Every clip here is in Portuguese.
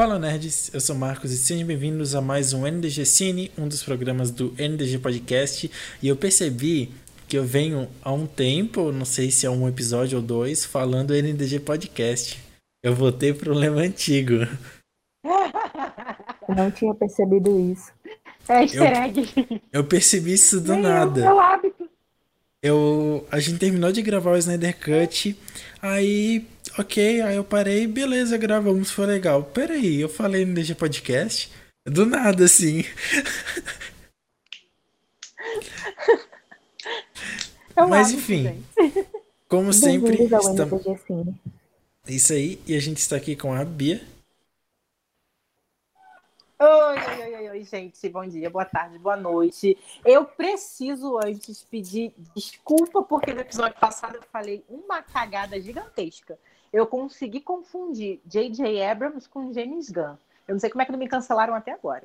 Fala nerds, eu sou Marcos e sejam bem-vindos a mais um NDG Cine, um dos programas do NDG Podcast. E eu percebi que eu venho há um tempo, não sei se é um episódio ou dois, falando NDG Podcast. Eu voltei pro lema antigo. Eu não tinha percebido isso. É easter egg. Eu percebi isso do Nem nada. Eu, hábito. eu a gente terminou de gravar o Snyder Cut, aí, ok, aí eu parei, beleza, gravamos, foi legal. Peraí, eu falei no DG Podcast? Do nada, assim. É um Mas hábito, enfim, gente. como sempre, estamos... Isso aí, e a gente está aqui com a Bia. Oi, oi, oi, oi, oi, gente. Bom dia, boa tarde, boa noite. Eu preciso antes pedir desculpa, porque no episódio passado eu falei uma cagada gigantesca. Eu consegui confundir J.J. Abrams com James Gunn. Eu não sei como é que não me cancelaram até agora.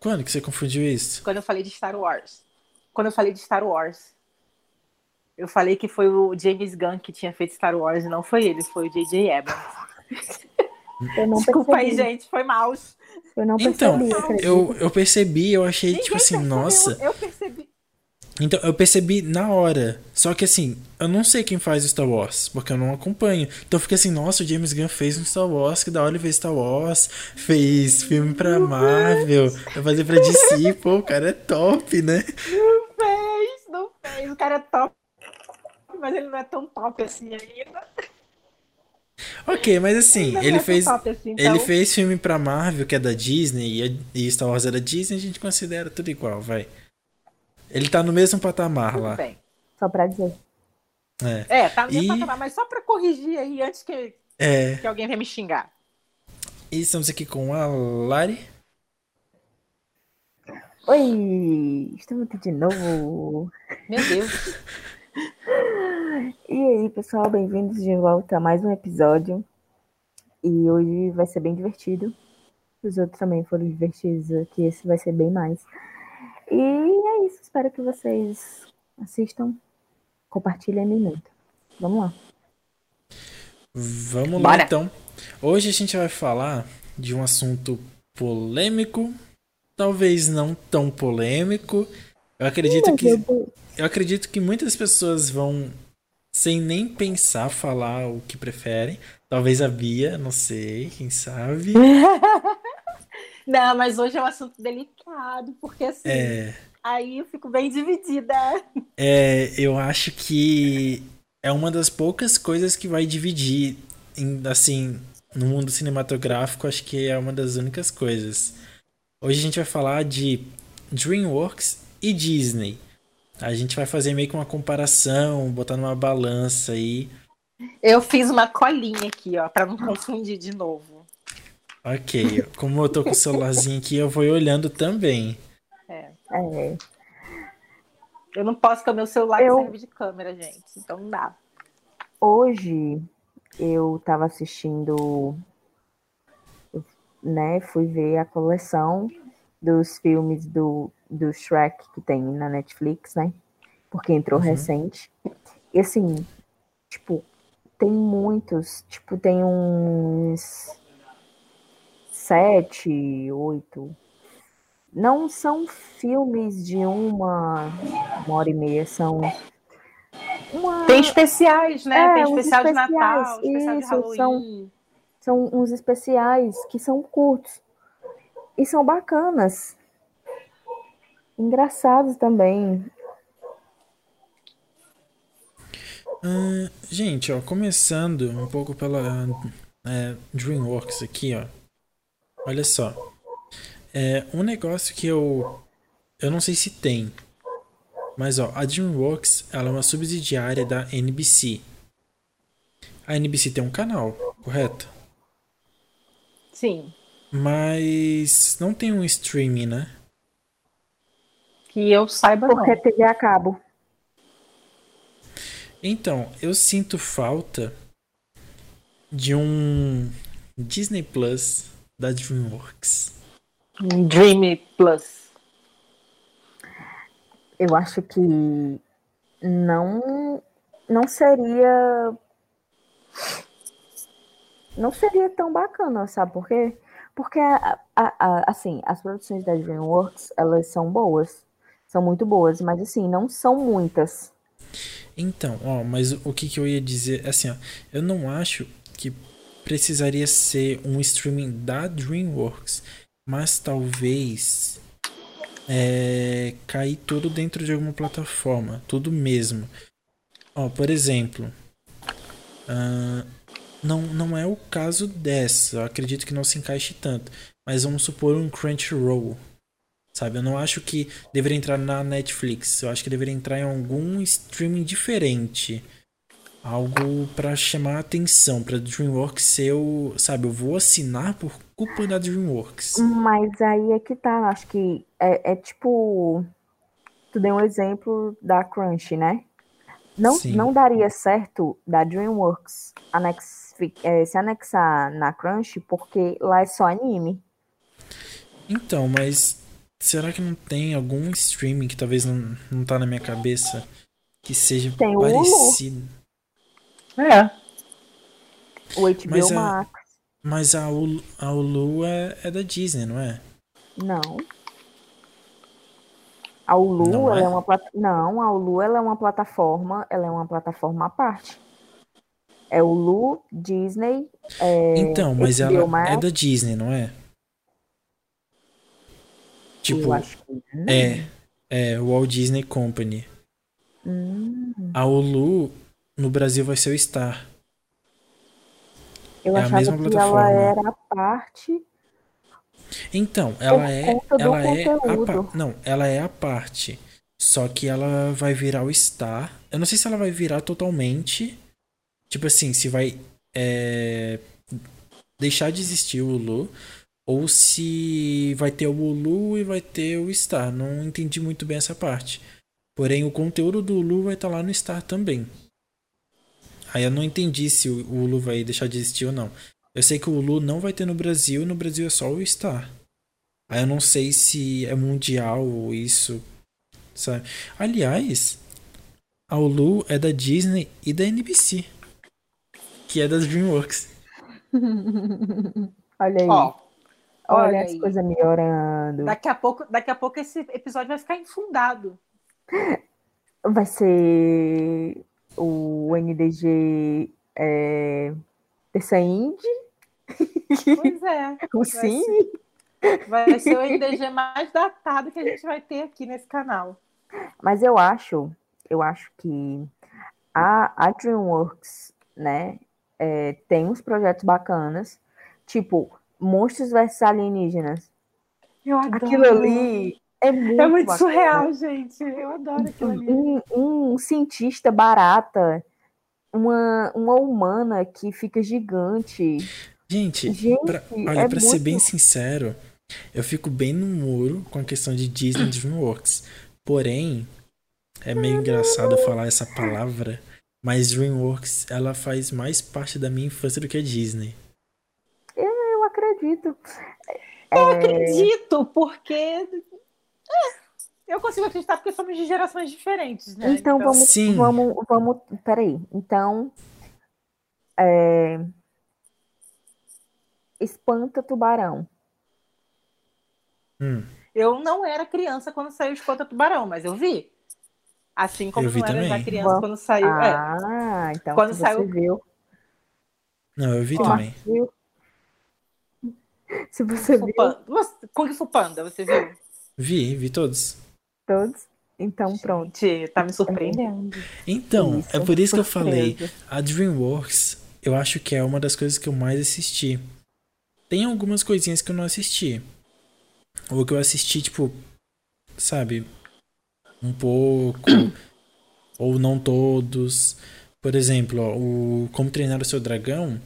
Quando que você confundiu isso? Quando eu falei de Star Wars. Quando eu falei de Star Wars. Eu falei que foi o James Gunn que tinha feito Star Wars e não foi ele, foi o J.J. Abrams. Eu não Desculpa aí, percebi. gente, foi mal. Eu não Então, percebi, acredito. eu, eu percebi, eu achei, Ninguém tipo assim, percebeu, nossa. Eu percebi. Então, eu percebi na hora. Só que assim, eu não sei quem faz o Star Wars, porque eu não acompanho. Então eu fiquei assim, nossa, o James Gunn fez um Star Wars, que da hora ele fez Star Wars, fez filme pra Marvel, vai fazer pra DC, pô, o cara é top, né? Não fez, não fez. O cara é top, mas ele não é tão top assim ainda. Ok, mas assim, ele é fez. assim, então. Ele fez filme pra Marvel, que é da Disney, e, e Star Wars é da Disney, a gente considera tudo igual, vai. Ele tá no mesmo patamar Tudo lá. bem. Só pra dizer. É. É, tá no mesmo E- patamar, mas só pra corrigir aí antes que, É. que alguém venha me xingar. E estamos aqui com a Lari. Oi! Estamos aqui de novo. Meu Deus. E aí, pessoal, bem-vindos de volta a mais um episódio. E hoje vai ser bem divertido. Os outros também foram divertidos aqui, esse vai ser bem mais. E é isso, espero que vocês assistam, compartilhem muito. Vamos lá. Vamos lá Bora. então. Hoje a gente vai falar de um assunto polêmico, talvez não tão polêmico. Eu acredito Mas que eu- eu acredito que muitas pessoas vão sem nem pensar falar o que preferem. Talvez a Bia, não sei, quem sabe. Não, mas hoje é um assunto delicado, porque assim, É, aí eu fico bem dividida. é, eu acho que é uma das poucas coisas que vai dividir, em- assim, no mundo cinematográfico, acho que é uma das únicas coisas. Hoje a gente vai falar de DreamWorks e Disney. A gente vai fazer meio que uma comparação, botar numa balança aí. Eu fiz uma colinha aqui, ó, pra não confundir de novo. Ok, como eu tô com o celularzinho aqui, eu vou olhando também. É. É, Eu não posso, porque o meu celular Eu- serve de câmera, gente. Então não dá. Hoje eu tava assistindo, né? Fui ver a coleção dos filmes do, do Shrek que tem na Netflix, né? Porque entrou Uhum. recente. E assim, tipo, tem muitos, tipo, tem uns sete, oito. Não são filmes de uma, uma hora e meia, são uma, Tem especiais, né? É, Tem uns especial de especiais, Natal, especial de isso, Halloween. são- são uns especiais que são curtos e são bacanas. Engraçados também. Ah, gente, ó, começando um pouco pela é, DreamWorks aqui, ó. Olha só. É um negócio que eu eu não sei se tem, mas ó, a DreamWorks ela é uma subsidiária da NBC. A NBC tem um canal, correto? Sim. Mas não tem um streaming, né? Que eu saiba Porque não. TV a cabo. Então, eu sinto falta de um Disney Plus da DreamWorks. Dream Plus. Eu acho que não não seria não seria tão bacana, sabe por quê? Porque, a, a, a, assim, as produções da DreamWorks, elas são boas. São muito boas, mas, assim, não são muitas. Então, ó, mas o que, que eu ia dizer, assim, ó, eu não acho que precisaria ser um streaming da DreamWorks, mas talvez é, cair tudo dentro de alguma plataforma, tudo mesmo. Ó, por exemplo, uh, não, não é o caso dessa, acredito que não se encaixe tanto, mas vamos supor um Crunchyroll, sabe? Eu não acho que deveria entrar na Netflix, eu acho que deveria entrar em algum streaming diferente. Algo para chamar a atenção, para DreamWorks ser o. Sabe, eu vou assinar por culpa da DreamWorks. Mas aí é que tá, acho que é, é tipo. Tu deu um exemplo da Crunch, né? Não, não daria certo da DreamWorks anex, é, se anexar na Crunch, porque lá é só anime. Então, mas será que não tem algum streaming que talvez não, não tá na minha cabeça que seja tem parecido? É. O HBO mas Max. A, mas a Hulu, a Hulu é, é da Disney, não é? Não. A Hulu, não ela é? é uma não, a Hulu ela é uma plataforma, ela é uma plataforma à parte. É o Hulu, Disney. É, então, mas HBO ela Max. é da Disney, não é? Tipo, Eu acho que é, é o Walt Disney Company. Hum. A Hulu no Brasil vai ser o Star. Eu é achava a mesma que plataforma. ela era a parte. Então, ela é, ela é a, não, ela é a parte. Só que ela vai virar o Star. Eu não sei se ela vai virar totalmente. Tipo assim, se vai é, deixar de existir o Hulu ou se vai ter o Hulu e vai ter o Star. Não entendi muito bem essa parte. Porém, o conteúdo do Hulu vai estar lá no Star também. Aí eu não entendi se o Hulu vai deixar de existir ou não. Eu sei que o Hulu não vai ter no Brasil e no Brasil é só o Star. Aí eu não sei se é mundial ou isso, sabe? Aliás, a Hulu é da Disney e da NBC, que é das DreamWorks. Olha aí. Ó, olha, olha as coisas melhorando. Daqui a pouco, daqui a pouco esse episódio vai ficar infundado. Vai ser o NDG é, Terça Indie. Pois é. o Cine. Vai ser o NDG mais datado que a gente vai ter aqui nesse canal. Mas eu acho, eu acho que a, a DreamWorks, né, é, tem uns projetos bacanas, tipo Monstros vs Alienígenas. Eu adoro. Aquilo ali é muito, é muito surreal, gente. Eu adoro aquilo ali. Um, um cientista barata, uma, uma humana que fica gigante. Gente, Gente pra, olha, é pra muito... ser bem sincero, eu fico bem no muro com a questão de Disney DreamWorks. Porém, é meio engraçado falar essa palavra, mas DreamWorks, ela faz mais parte da minha infância do que a Disney. Eu, eu acredito. Eu é... acredito, porque é, eu consigo acreditar porque somos de gerações diferentes, né? Então, então... vamos, Sim. vamos, vamos, peraí. Então, é... espanta tubarão. Hum. Eu não era criança quando saiu Espanta Tubarão, mas eu vi. Assim como eu vi não era já criança Bom, quando saiu. É. Ah, é. então quando saiu. Viu. Não, eu vi também. Viu? Se você Kung viu. Kung Fu Panda, você viu? Vi, vi todos. Todos? Então, pronto. Tá me surpreendendo. Então, isso, é por isso que eu falei. A DreamWorks, eu acho que é uma das coisas que eu mais assisti. Tem algumas coisinhas que eu não assisti. Ou que eu assisti, tipo, sabe, um pouco, ou não todos. Por exemplo, ó, o Como Treinar o Seu Dragão,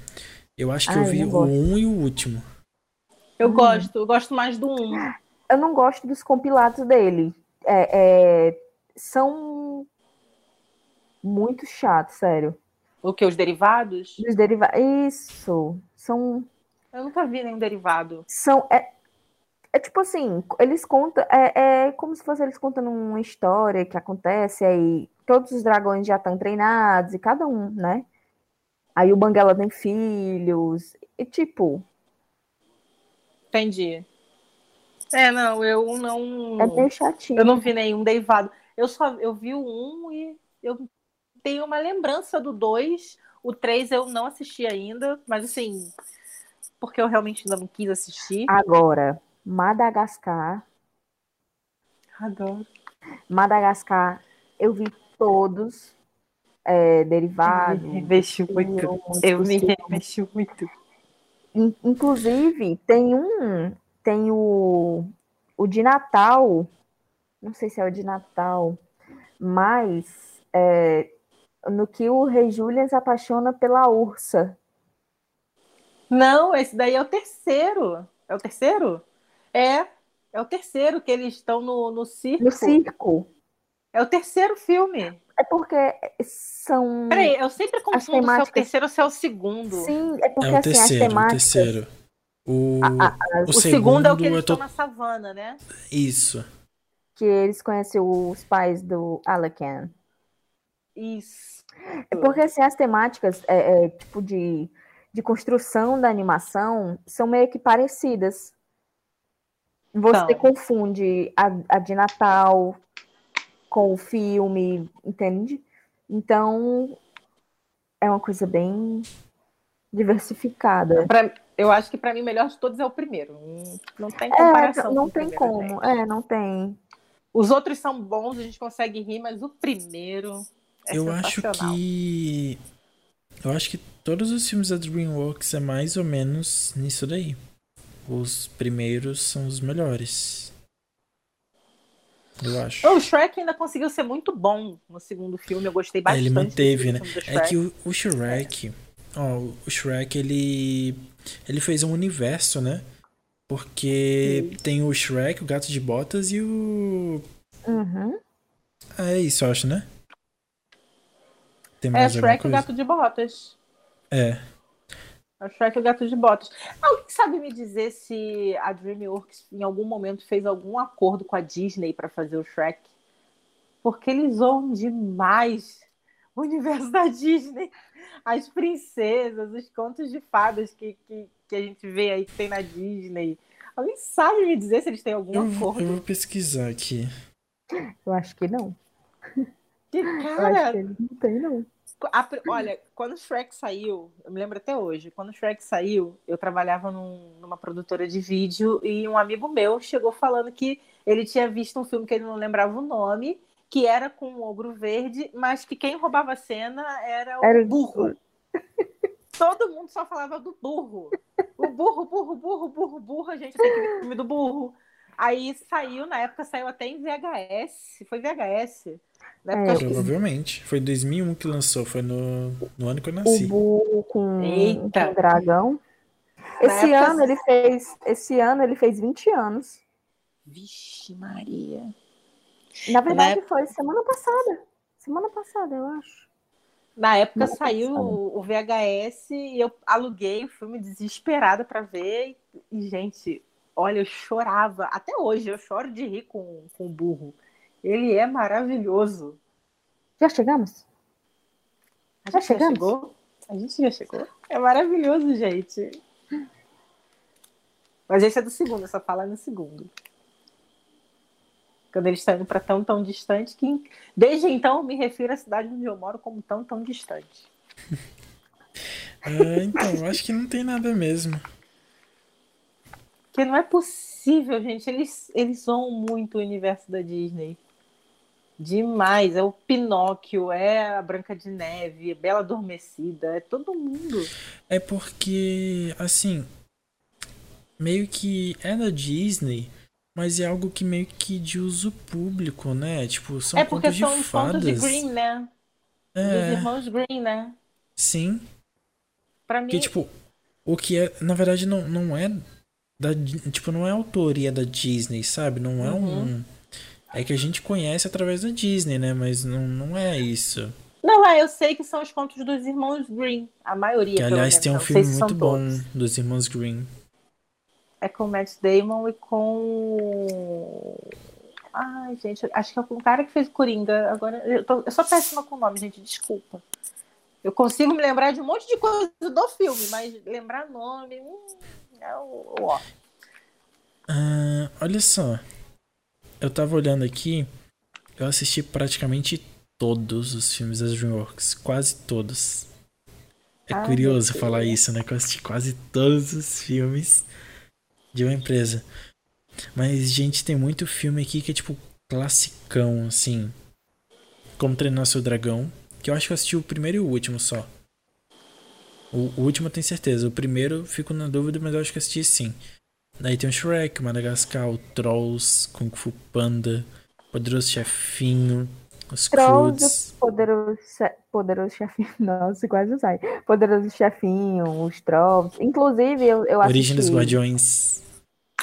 eu acho que eu vi o 1 um e o último. Eu hum. gosto, eu gosto mais do 1. Um eu não gosto dos compilados dele. É, é, são muito chatos, sério. O que? Os derivados? Os derivados. Isso. São. Eu nunca vi nenhum derivado. São. É, é tipo assim, eles contam. É, é como se fosse eles contando uma história que acontece aí. Todos os dragões já estão treinados e cada um, né? Aí o Banguela tem filhos. E tipo. Entendi. É, não, eu não. É meio chatinho. Eu não vi nenhum deivado. Eu só eu vi o um e eu tenho uma lembrança do dois. O três eu não assisti ainda, mas assim, porque eu realmente ainda não quis assistir. Agora, Madagascar. Adoro. Madagascar, eu vi todos. É, derivados. Me revesti muito. Eu me revesti muito. In- Inclusive, tem um. Tem o. O de Natal. Não sei se é o de Natal. Mas. é, no que o Rei Julian se apaixona pela ursa. Não, esse daí é o terceiro. É o terceiro? É. É o terceiro que eles estão no, no circo. No circo. É o terceiro filme. É porque são. Peraí, eu sempre confundo se é o temáticas- terceiro ou se é o segundo. Sim, é porque É o assim, as terceiro, o temáticas. terceiro. O, as- o O segundo é o que segundo eles estão na savana, né? Isso. que eles conhecem os pais do Alakan. Isso. É porque assim, as temáticas é, é, tipo de, de construção da animação são meio que parecidas. Você São. confunde a, a de Natal com o filme, entende? Então é uma coisa bem diversificada. Pra- eu acho que pra mim o melhor de todos é o primeiro. Não- tem É, comparação. não com tem como. É, não tem. Os outros são bons, a gente consegue rir, mas o primeiro é eu acho que. Eu acho que todos os filmes da DreamWorks é mais ou menos nisso daí. Os primeiros são os melhores. Eu acho. O Shrek ainda conseguiu ser muito bom no segundo filme. Eu gostei É, bastante. ele manteve, do né? É que o, o Shrek. Ó, o Shrek, ele. Ele fez um universo, né? Porque tem o Shrek, o Gato de Botas e o. Uhum. Ah, é isso, eu acho, né? Tem É mais alguma Shrek e o? Gato de Botas. É. É o Shrek e o Gato de Botas. Alguém sabe me dizer se a DreamWorks em algum momento fez algum acordo com a Disney para fazer o Shrek? Porque eles zoam demais o universo da Disney. As princesas, os contos de fadas que, que, que a gente vê aí que tem na Disney. Alguém sabe me dizer se eles têm algum Eu, vou- acordo? eu vou pesquisar aqui. Eu acho que não. Que, Eu acho cara, que eles não tem, não. A olha, quando o Shrek saiu, eu me lembro até hoje, quando o Shrek saiu, eu trabalhava num- numa produtora de vídeo e um amigo meu chegou falando que ele tinha visto um filme que ele não lembrava o nome, que era com um ogro verde, mas que quem roubava a cena era o Era o- burro. Todo mundo só falava do burro. O burro, burro, burro, burro, burro, a gente tem que ver o filme do burro. Aí saiu, na época saiu até em VHS. Foi VHS. Na época, É, que Provavelmente. Foi em 2001 que lançou. Foi no, no ano que eu O nasci. burro com, Eita. com o dragão. Esse época- ano ele fez. Esse ano ele fez 20 anos. Vixe, Maria. Na verdade, época- foi semana passada. Semana passada, eu acho. Na época saiu sabe. o VHS e eu aluguei o filme desesperada pra ver. E, gente, olha, eu chorava. Até hoje eu choro de rir com, com o burro. Ele é maravilhoso. Já chegamos? A Já gente já chegamos? chegou? A gente já chegou? É maravilhoso, gente. Mas esse é do segundo, essa fala é no segundo. Quando eles estão indo para tão, tão distante que desde então eu me refiro à cidade onde eu moro como tão, tão distante. Ah, então, acho que não tem nada mesmo. Porque não é possível, gente. Eles, eles zoam muito o universo da Disney. Demais. É o Pinóquio, é a Branca de Neve, é Bela Adormecida, é todo mundo. É porque, assim, meio que é da Disney, mas é algo que meio que de uso público, né? Tipo, são é porque contos de são os contos de fadas. Green, né? Dos É, irmãos Green, né? sim. Pra mim, Porque, tipo, o que é, na verdade, não, não é da, tipo, não é autoria da Disney, sabe? Não é Uhum. um... É que a gente conhece através da Disney, né? Mas não, não é isso. Não, é, eu sei que são os contos dos irmãos Green. A maioria, Que, aliás, tem um filme são muito bom todos. dos Irmãos Green. É com o Matt Damon e com. Ai, gente, acho que é com o cara que fez Coringa. Agora, eu, tô- eu sou péssima com o nome, gente, desculpa. Eu consigo me lembrar de um monte de coisa do filme, mas lembrar nome hum, é o ó. Ah, olha só. Eu tava olhando aqui. Eu assisti praticamente todos os filmes das DreamWorks. Quase todos. É Ah, curioso falar isso, né? Que eu assisti quase todos os filmes de uma empresa. Mas, gente, tem muito filme aqui que é tipo classicão, assim. Como Treinar Seu Dragão. Que eu acho que eu assisti o primeiro e o último só. O, o último eu tenho certeza. O primeiro fico na dúvida, mas eu acho que assisti sim. Daí tem o Shrek, Madagascar, o Trolls, Kung Fu Panda, Poderoso Chefinho, os Trolls. Poderoso, poderoso chefinho. Nossa, quase sai. Poderoso chefinho, os Trolls. Inclusive, eu, eu Origem dos assisti. Guardiões.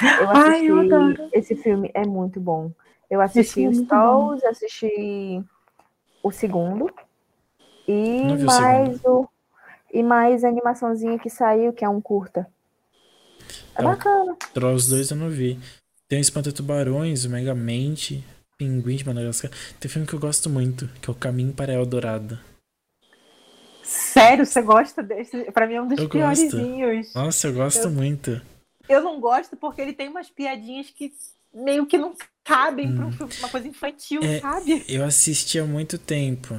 Eu Ai, assisti. eu adoro. Esse filme é muito bom. Eu assisti é os Trolls, assisti o segundo. E o mais o. E mais a animaçãozinha que saiu, que é um curta. É É bacana. Trolls 2 eu não vi. Tem o Espanta Tubarões, o Megamente, Pinguim de Madagascar. Tem filme que eu gosto muito, que é o Caminho para Eldorado. Sério, você gosta desse? Pra mim é um dos Eu gosto. piorzinhos. Nossa, eu gosto Eu- muito. Eu não gosto porque ele tem umas piadinhas que meio que não cabem pra um Hum. filme, uma coisa infantil, É, sabe? Eu assisti há muito tempo.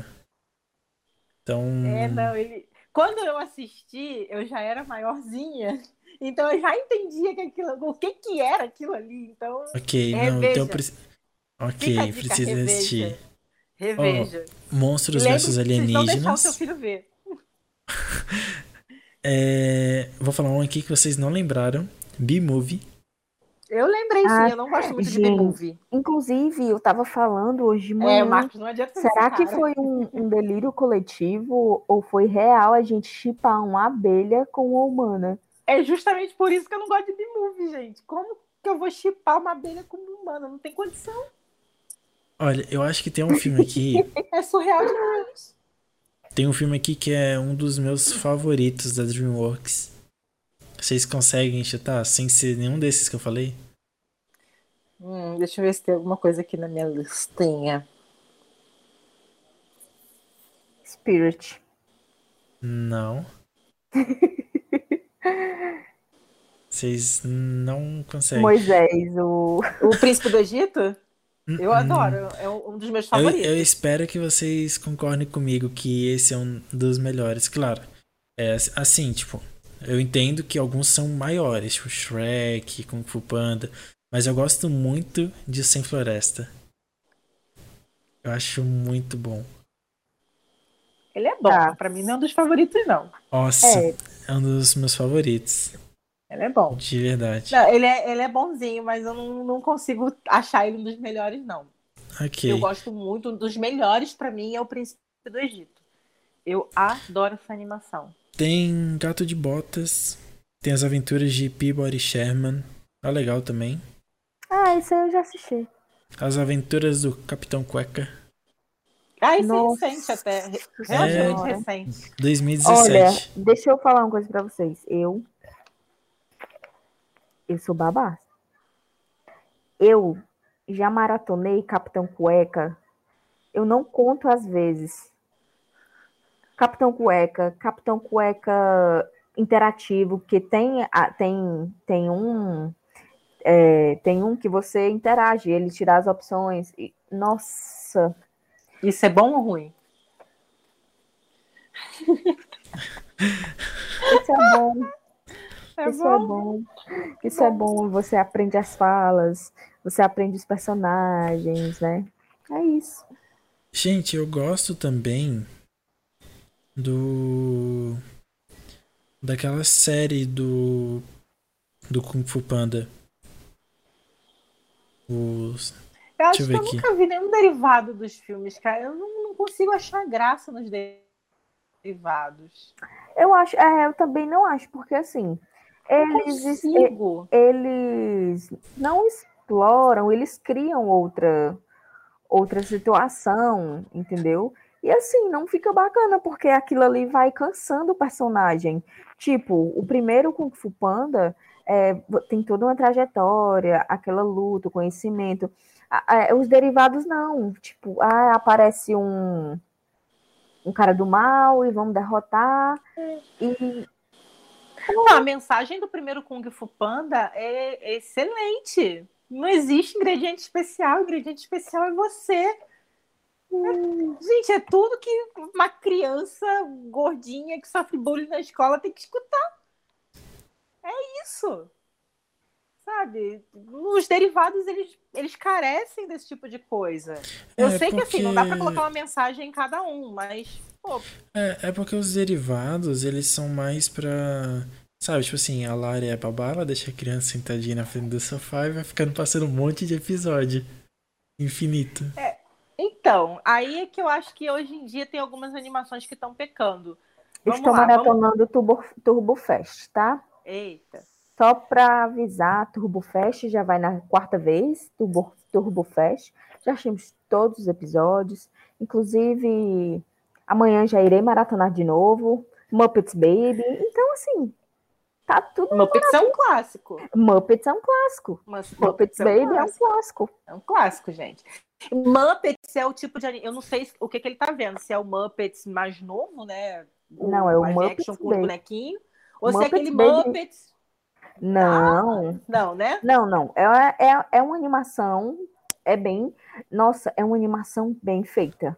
Então. É, não, ele. Quando eu assisti, eu já era maiorzinha. Então eu já entendia que aquilo, o que que era aquilo ali. Então, Ok, não, Reveja. então eu preciso. Ok, dica, preciso reveja. assistir. Reveja. Monstros Lembre-se versus de não deixar o seu Alienígenas. filho ver. É, vou falar um aqui que vocês não lembraram. B-Movie. Eu lembrei sim, Ah, eu não gosto muito de gente. B-Movie. Inclusive, eu tava falando hoje de É, manhã. Marcos, não adianta você Será que cara. foi um, um delírio coletivo ou foi real a gente chipar uma abelha com uma humana? É justamente por isso que eu não gosto de B-Movie, gente. Como que eu vou chipar uma abelha com uma humana? Não tem condição. Olha, eu acho que tem um filme aqui. É surreal demais. tem um filme aqui que é um dos meus favoritos da DreamWorks. Vocês conseguem chutar sem ser nenhum desses que eu falei? Hum, deixa eu ver se tem alguma coisa aqui na minha listinha. Spirit. Não. Vocês não conseguem. Moisés, o. O Príncipe do Egito? Eu Hum, adoro. É um dos meus Eu, favoritos. eu espero que vocês concordem comigo que esse é um dos melhores. Claro, é assim, tipo, eu entendo que alguns são maiores, tipo Shrek, Kung Fu Panda, mas eu gosto muito de Sem Floresta. Eu acho muito bom. Ele é bom. Tá. Pra mim não é um dos favoritos, não. Nossa, É, é um dos meus favoritos, Ele é bom. de verdade. Não, ele, é, ele é bonzinho, mas eu não, não consigo achar ele um dos melhores, não. Ok. Eu gosto muito. Um dos melhores pra mim é o Príncipe do Egito. Eu adoro essa animação. Tem Gato de Botas, tem as aventuras de Peabody Sherman, tá legal também. Ah, isso aí eu já assisti. As aventuras do Capitão Cueca, Ah, isso Nossa. é recente até. É. Relativamente recente. 2017. Olha, deixa eu falar uma coisa pra vocês. Eu. Eu sou babá. Eu já maratonei Capitão Cueca. Eu não conto às vezes. Capitão Cueca, Capitão Cueca interativo, que tem, tem, tem um. é, tem um que você interage, ele tira as opções. E, nossa, Isso é bom ou ruim? isso é bom. É Isso é bom. Isso é bom. Você aprende as falas, você aprende os personagens, né? É isso. Gente, eu gosto também do. Daquela série do. Do Kung Fu Panda. Os. Eu acho eu que eu aqui. nunca vi nenhum derivado dos filmes, cara. Eu não, não consigo achar graça nos derivados. Eu acho, é, eu também não acho, porque assim, eles, consigo. eles não exploram, eles criam outra outra situação, entendeu? E assim, não fica bacana, porque aquilo ali vai cansando o personagem. Tipo, o primeiro Kung Fu Panda é, tem toda uma trajetória, aquela luta, o conhecimento. A- a- os derivados não. Tipo, ah, aparece um um cara do mal e vamos derrotar. E Não, a mensagem do primeiro Kung Fu Panda é excelente. Não existe ingrediente especial. O ingrediente especial é você. É- gente, é tudo que uma criança gordinha que sofre bullying na escola tem que escutar. É isso. Sabe? Os derivados, eles, eles carecem desse tipo de coisa. Eu É, sei que assim, não dá pra porque- colocar uma mensagem em cada um, mas, É, é porque os derivados, eles são mais pra. Sabe, tipo assim, a Lari é babá, ela deixa a criança sentadinha na frente do sofá e vai ficando passando um monte de episódio. Infinito. Então, aí é que eu acho que hoje em dia tem algumas animações que estão pecando. Vamos estou lá, vamos... maratonando Turbo, Turbo Fest, tá? Eita. Só para avisar, Turbo Fest já vai na quarta vez, Turbo, Turbo Fest. Já achamos todos os episódios. Inclusive, amanhã já irei maratonar de novo. Muppets Baby. Então, assim, tá tudo. Muppets é um clássico. Muppets é um clássico. Mas Muppets é um Baby é um clássico. clássico. É um clássico, gente. Muppets é o tipo de. Eu não sei o que, que ele tá vendo. Se é o Muppets mais novo, né? Não, é o Muppets action com os Baby. bonequinhos. Ou se é Muppets aquele Baby. Muppets. Não, Não, né? não, não. É, é, é uma animação. É bem. Nossa, é uma animação bem feita.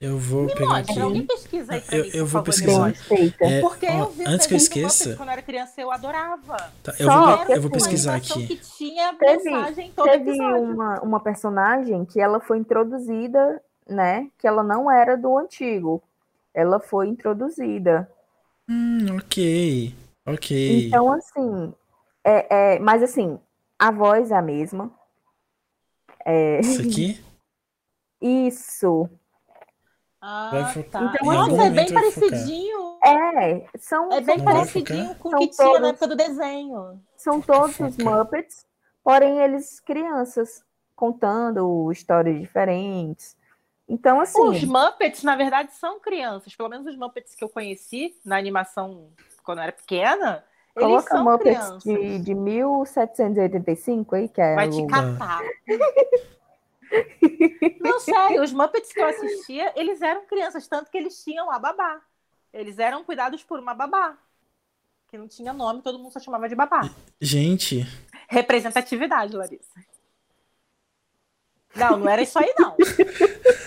Eu vou pegar Mostra, aqui. alguém pesquisa aí pra Eu- mim, eu vou favor, pesquisar. É, Porque ó, eu vi antes que eu esqueça, quando eu era criança, eu adorava. tá, eu, Só vou, eu vou assim, pesquisar aqui. que tinha Teve- Teve uma, uma personagem que ela foi introduzida, né? Que ela não era do antigo. Ela foi introduzida. Hum, ok. Ok. Então, assim, é, é, mas assim, a voz é a mesma. É, Isso aqui? isso. Ah, tá. algum Nossa, é bem parecidinho. É, são, É bem parecidinho com o que tinha todos- na época do desenho. são todos os. Muppets, porém eles crianças, contando histórias diferentes. Então, assim, Os Muppets, na verdade, são crianças. Pelo menos os Muppets que eu conheci na animação quando eu era pequena, eles coloca são Muppets crianças. de, de 1785 aí, que é Vai te catar. Não, sério, os Muppets que eu assistia, eles eram crianças, tanto que eles tinham a babá. Eles eram cuidados por uma babá. Que não tinha nome, todo mundo só chamava de babá. Gente, Representatividade, Larissa. Não, não era isso aí, não.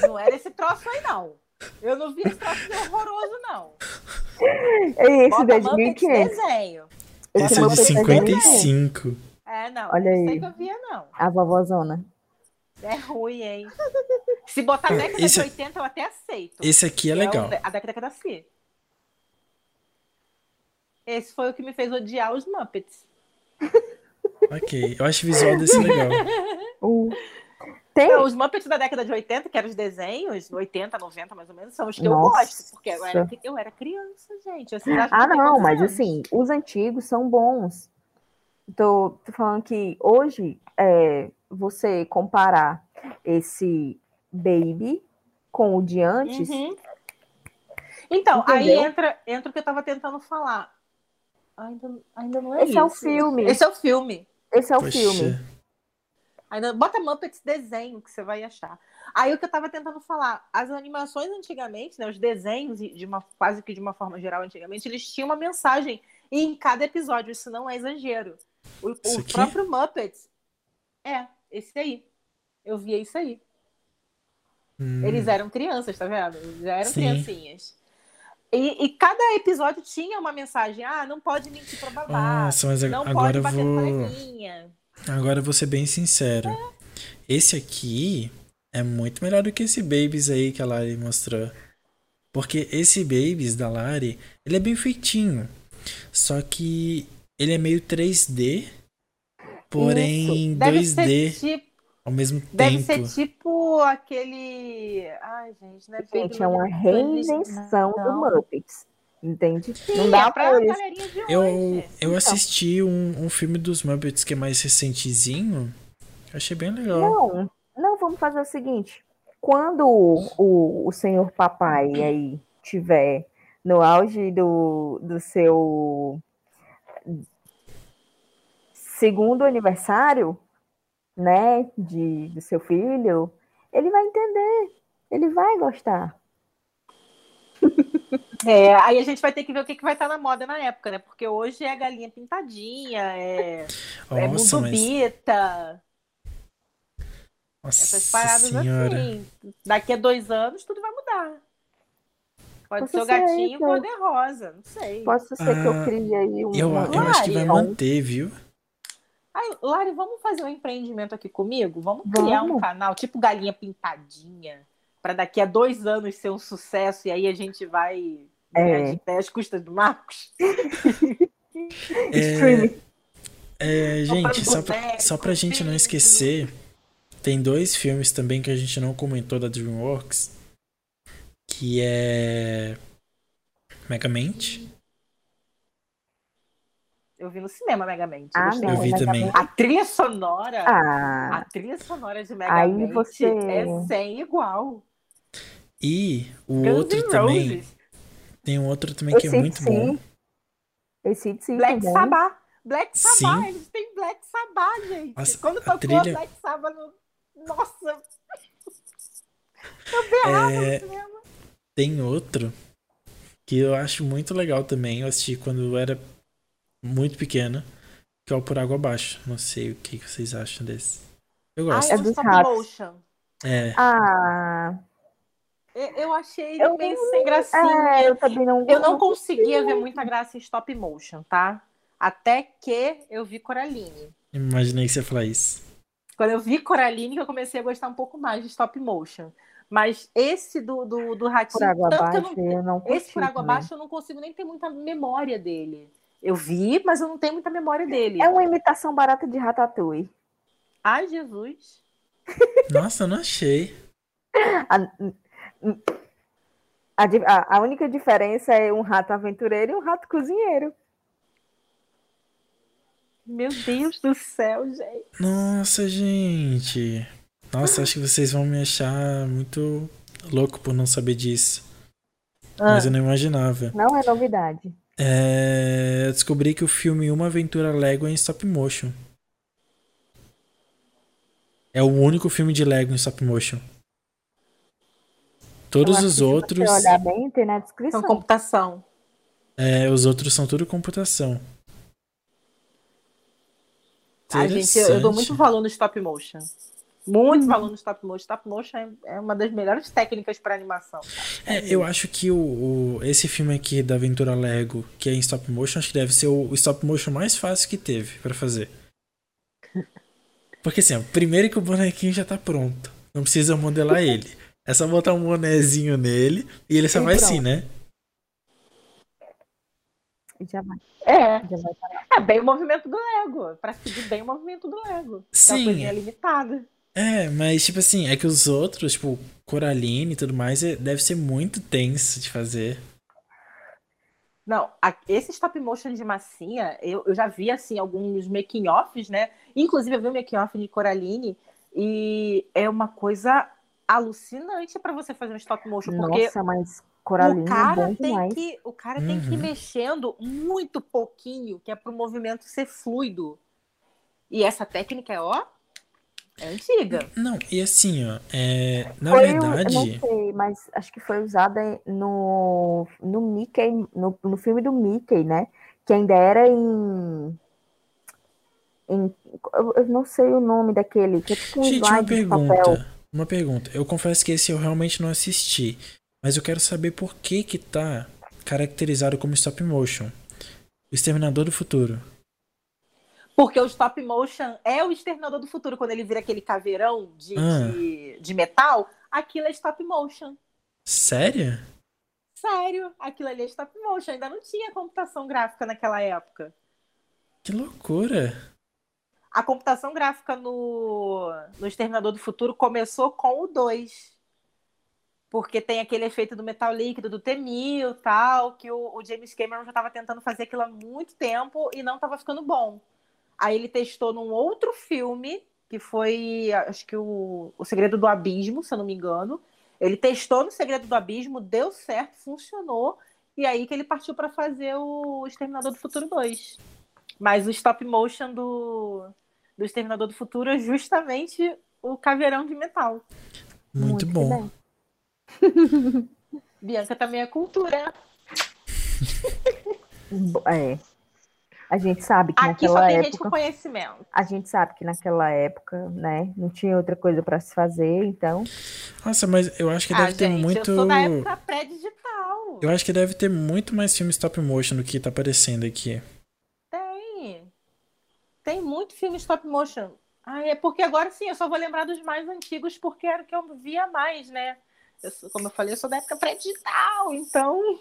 Não era esse troço aí, não. Eu não vi esse troço horroroso, não. É esse Bota Muppets 2500. desenho. esse é de Muppet é 55. É, não. Olha não aí. sei que eu via, não. A vovózona. É ruim, hein? Se botar Ah, década esse- de 80, eu até aceito. Esse aqui é Que legal. o- a década da C. Esse foi o que me fez odiar os Muppets. Ok. Eu acho o visual desse legal. O- Tem, Não, os Muppets da década de 80, que eram os desenhos, 80, 90 mais ou menos, são os que eu Nossa. gosto, porque eu era, eu era criança, gente. Ah, que eu não, mas anos? assim, os antigos são bons. Tô, tô falando que hoje, é, você comparar esse Baby com o de antes, Uhum. Então, aí Entendeu? entra, entra o que eu tava tentando falar. Ainda, ainda não é Esse isso. é o filme. Esse é o filme. esse é o Poxa. filme. Ainda bota Muppets desenho que você vai achar. Aí o que eu tava tentando falar, as animações antigamente, né, os desenhos de uma quase que de uma forma geral antigamente, eles tinham uma mensagem em cada episódio, isso não é exagero. O, o próprio Muppets é esse aí. Eu via isso aí. Hum, Eles eram crianças, tá vendo? Eles já eram Sim. criancinhas. E, e cada episódio tinha uma mensagem. Ah, não pode mentir pra babá. Nossa, mas não agora pode eu bater no vou. Agora eu vou ser bem sincero. Esse aqui é muito melhor do que esse Babies aí que a Lari mostrou. Porque esse Babies da Lari, ele é bem feitinho. Só que ele é meio 3D, porém Deve 2D ser tipo. ao mesmo Deve tempo. ser tipo aquele. Ai, gente, não é Gente, é uma Looney reinvenção Tunes, do não. Muppets. Entende? Sim, não dá é pra de Eu, hoje. eu assisti um, um filme dos Muppets que é mais recentezinho. Achei bem legal. Não, não, vamos fazer o seguinte. Quando o, o, o senhor papai aí tiver no auge do, do seu segundo aniversário, né, de, do seu filho, ele vai entender, ele vai gostar. É, aí a gente vai ter que ver o que, que vai estar na moda na época, né? Porque hoje é galinha pintadinha, é, é Nossa, mas. mundubita, essas Nossa paradas senhora. assim. Daqui a dois anos tudo vai mudar. Pode Posso ser o gatinho então. cor-de-rosa, não sei. Posso ser que eu Ah, crie aí um. Eu, eu acho que vai manter, viu? Ai, Lari, vamos fazer um empreendimento aqui comigo? Vamos criar um Vamos. canal tipo Galinha Pintadinha, para daqui a dois anos ser um sucesso e aí a gente vai É. ganhar de pé às custas do Marcos? É, Streaming. é, gente, só pra, só pra gente não esquecer, tem dois filmes também que a gente não comentou da DreamWorks, que é Megamente. Eu vi no cinema Megamente. Ah, não, Eu vi também. A trilha sonora, a Ah, trilha sonora de Aí Megamente você- é sem igual. E o Guns outro também, Roses, tem um outro também que é muito sim. bom. esse sim Black também. Sabbath. Black Sim. Sabbath, eles têm Black Sabbath, gente. Nossa, Quando a tocou trilha- Black Sabbath no. Nossa! É, no cinema. tem outro que eu acho muito legal também. Eu assisti quando eu era muito pequeno, que é o Por Água Abaixo. Não sei o que vocês acham desse. Eu Ah, gosto. é É dos stop motion. É, Ah, Eu, achei ele Eu meio não- sem gracinha. é, eu também não Eu não conseguia ver muita graça em stop motion, tá? Até que eu vi Coraline. imaginei que você ia falar isso. Quando eu vi Coraline, que eu comecei a gostar um pouco mais de stop motion. Mas esse do, do, do ratinho, Por água tanto que eu abaixo, não- eu não curti esse por água abaixo eu não consigo nem ter muita memória dele. Eu vi, mas eu não tenho muita memória dele. É uma imitação barata de Ratatouille. Ai, Jesus. Nossa, eu não achei. A, a a única diferença é um rato aventureiro e um rato cozinheiro. Meu Deus do céu, gente. Nossa, gente. Nossa, acho que vocês vão me achar muito louco por não saber disso. Ah. Mas eu não imaginava. Não é novidade. É, eu descobri que o filme Uma Aventura Lego é em stop motion. É o único filme de Lego em stop motion. Todos os se outros, você olhar bem, tem na descrição. São computação. é, os outros são tudo computação. Ai, gente, eu, eu dou muito valor no stop motion. Muito valor no stop motion. Stop motion é, é uma das melhores técnicas para animação. É, eu acho que o, o- esse filme aqui da Aventura Lego, que é em stop motion, acho que deve ser o, o stop motion mais fácil que teve pra fazer. Porque assim, ó, primeiro que o bonequinho já tá pronto. Não precisa modelar ele. É só botar um bonezinho nele e ele só E vai pronto. assim, né? Já vai, É, já vai parar. é bem o movimento do Lego. Para seguir bem o movimento do Lego. Que é uma Sim. coisinha limitada. É, mas tipo assim, é que os outros, tipo, Coraline e tudo mais, é- deve ser muito tenso de fazer. Não, a- esse stop motion de massinha, eu, eu já vi assim alguns making offs, né? Inclusive eu vi o making off de Coraline e é uma coisa alucinante para você fazer um stop motion, porque Nossa, mas Coraline o é cara bom tem demais. que o cara tem que ir Uhum. mexendo muito pouquinho, que é para o movimento ser fluido. E essa técnica é ó, é antiga. Não, e assim, ó, é, na Foi verdade. eu não sei, mas acho que foi usada no, no Mickey, no, no filme do Mickey, né? Que ainda era em. em eu, não sei o nome daquele, que é tipo um Gente, uma pergunta. Uma pergunta. Eu confesso que esse eu realmente não assisti. Mas eu quero saber por que que tá caracterizado como stop motion. O Exterminador do Futuro. Porque o stop motion é o exterminador do futuro, quando ele vira aquele caveirão de, Ah. de, de metal, aquilo é stop motion. Sério? Sério, aquilo ali é stop motion. Ainda não tinha computação gráfica naquela época. Que loucura. A computação gráfica no, no Exterminador do Futuro começou com o 2. Porque tem aquele efeito do metal líquido, do T-1000 e tal, que o, o James Cameron já estava tentando fazer aquilo há muito tempo e não estava ficando bom. Aí ele testou num outro filme, que foi, acho que o, o Segredo do Abismo, se eu não me engano. Ele testou no Segredo do Abismo, deu certo, funcionou. E aí que ele partiu para fazer o Exterminador do Futuro 2. Mas o stop motion do, do Exterminador do Futuro é justamente o caveirão de metal. Muito, que bom. Bianca também é cultura. É. A gente sabe que Aqui só naquela tem época. gente com conhecimento. A gente sabe que naquela época, né, não tinha outra coisa para se fazer, então. Nossa, mas eu acho que Ah, deve ter gente, muito. eu sou da época pré-digital. Eu acho que deve ter muito mais filme stop motion do que tá aparecendo aqui. Tem. Tem muito filme stop motion. Ah, é porque agora sim, eu só vou lembrar dos mais antigos porque era o que eu via mais, né? Eu como eu falei, eu sou da época pré-digital, então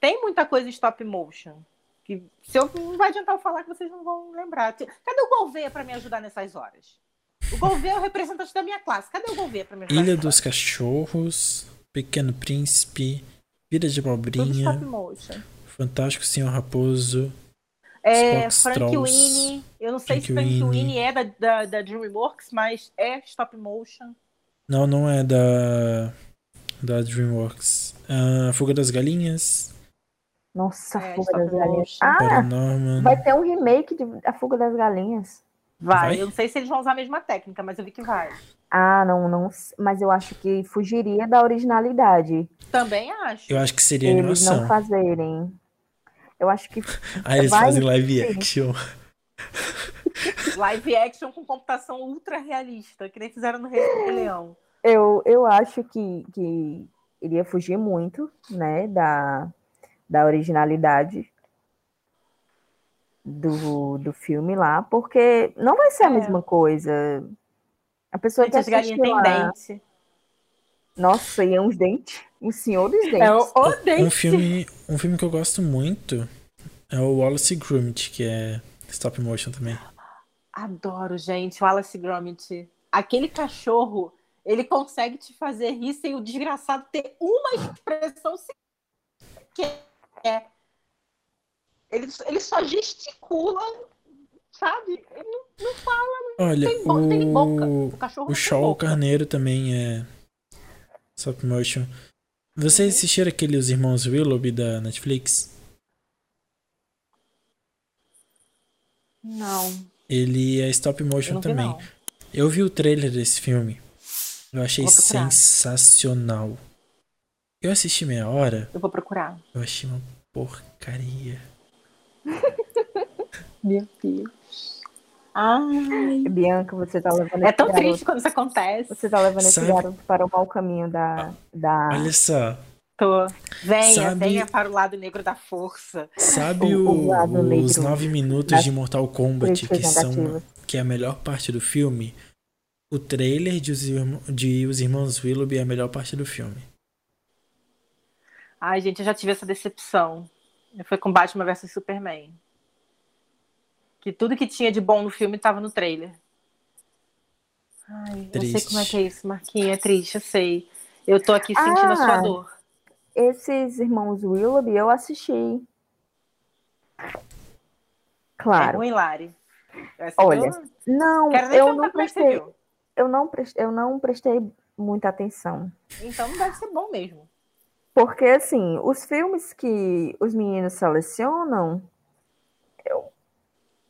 tem muita coisa stop motion. Que se eu não vai adiantar eu falar que vocês não vão lembrar. Cadê o Gouveia para me ajudar nessas horas? O Gouveia é o representante da minha classe. Cadê o Gouveia para me ajudar? Ilha dos Cachorros, Pequeno Príncipe, Vida de Abobrinha, stop motion. Fantástico Senhor Raposo. É, Spock Frank Winnie. Eu não sei se Frank Frank Winnie. É da, da, da DreamWorks, mas é stop motion. Não, não é da. Da DreamWorks. Ah, Fuga das Galinhas, Nossa, É, Fuga stop das Galinhas. Ah, Paranorman. vai ter um remake de A Fuga das Galinhas. Vai. Vai? Eu não sei se eles vão usar a mesma técnica, mas eu vi que vai. Ah, não, não. Mas eu acho que fugiria da originalidade. Também acho. Eu acho que seria Eles animação. não fazerem. Eu acho que Aí eles vai fazem live sim. action. Live action com computação ultra realista, que nem fizeram no Rei do Leão. eu, eu acho que, que iria fugir muito, né, da, da originalidade do, do filme lá, porque não vai ser a É. mesma coisa. A pessoa Gente, que as assistiu têm lá, dente. nossa, e é uns dentes, um senhor dos dentes. É o, o dente. Um filme, um filme que eu gosto muito é o Wallace e Gromit, que é stop motion também. Adoro, gente, o Wallace Gromit. Aquele cachorro, ele consegue te fazer rir sem o desgraçado ter uma expressão sequer. É. Ele, ele só gesticula, sabe? Ele não, não fala, Olha, tem, bo- tem boca. o, O cachorro o não Shaw boca. Carneiro também é stop motion. Vocês Uhum. assistiram aquele Os Irmãos Willoughby da Netflix? Não, Ele é stop eu motion não vi, também. não. Eu vi o trailer desse filme. Eu achei sensacional. Eu assisti meia hora, Eu vou procurar. eu achei uma porcaria. Meu Deus. Ai. Bianca, você tá levando É esse tão garoto, triste quando isso acontece. você tá levando esse Sabe- garoto para o mau caminho da, da Olha só, Tô. Venha, Sabe- venha para o lado negro da força. sabe O- o os nove minutos das de Mortal Kombat que são que é a melhor parte do filme? O trailer de Os, Irmã- de Os Irmãos Willoughby é a melhor parte do filme. Ai, gente, eu já tive essa decepção. Foi com Batman vs Superman. Que tudo que tinha de bom no filme tava no trailer. Ai, eu sei Triste. como é que é isso, Marquinhos. É triste, eu sei. Eu tô aqui sentindo a sua Ah, dor. Esses irmãos Willoughby eu assisti. É Claro. ruim, Lari. Olha, eu Não, eu não é prestei, eu não prestei, eu não prestei muita atenção. Então não deve ser bom mesmo. Porque assim, os filmes que os meninos selecionam, eu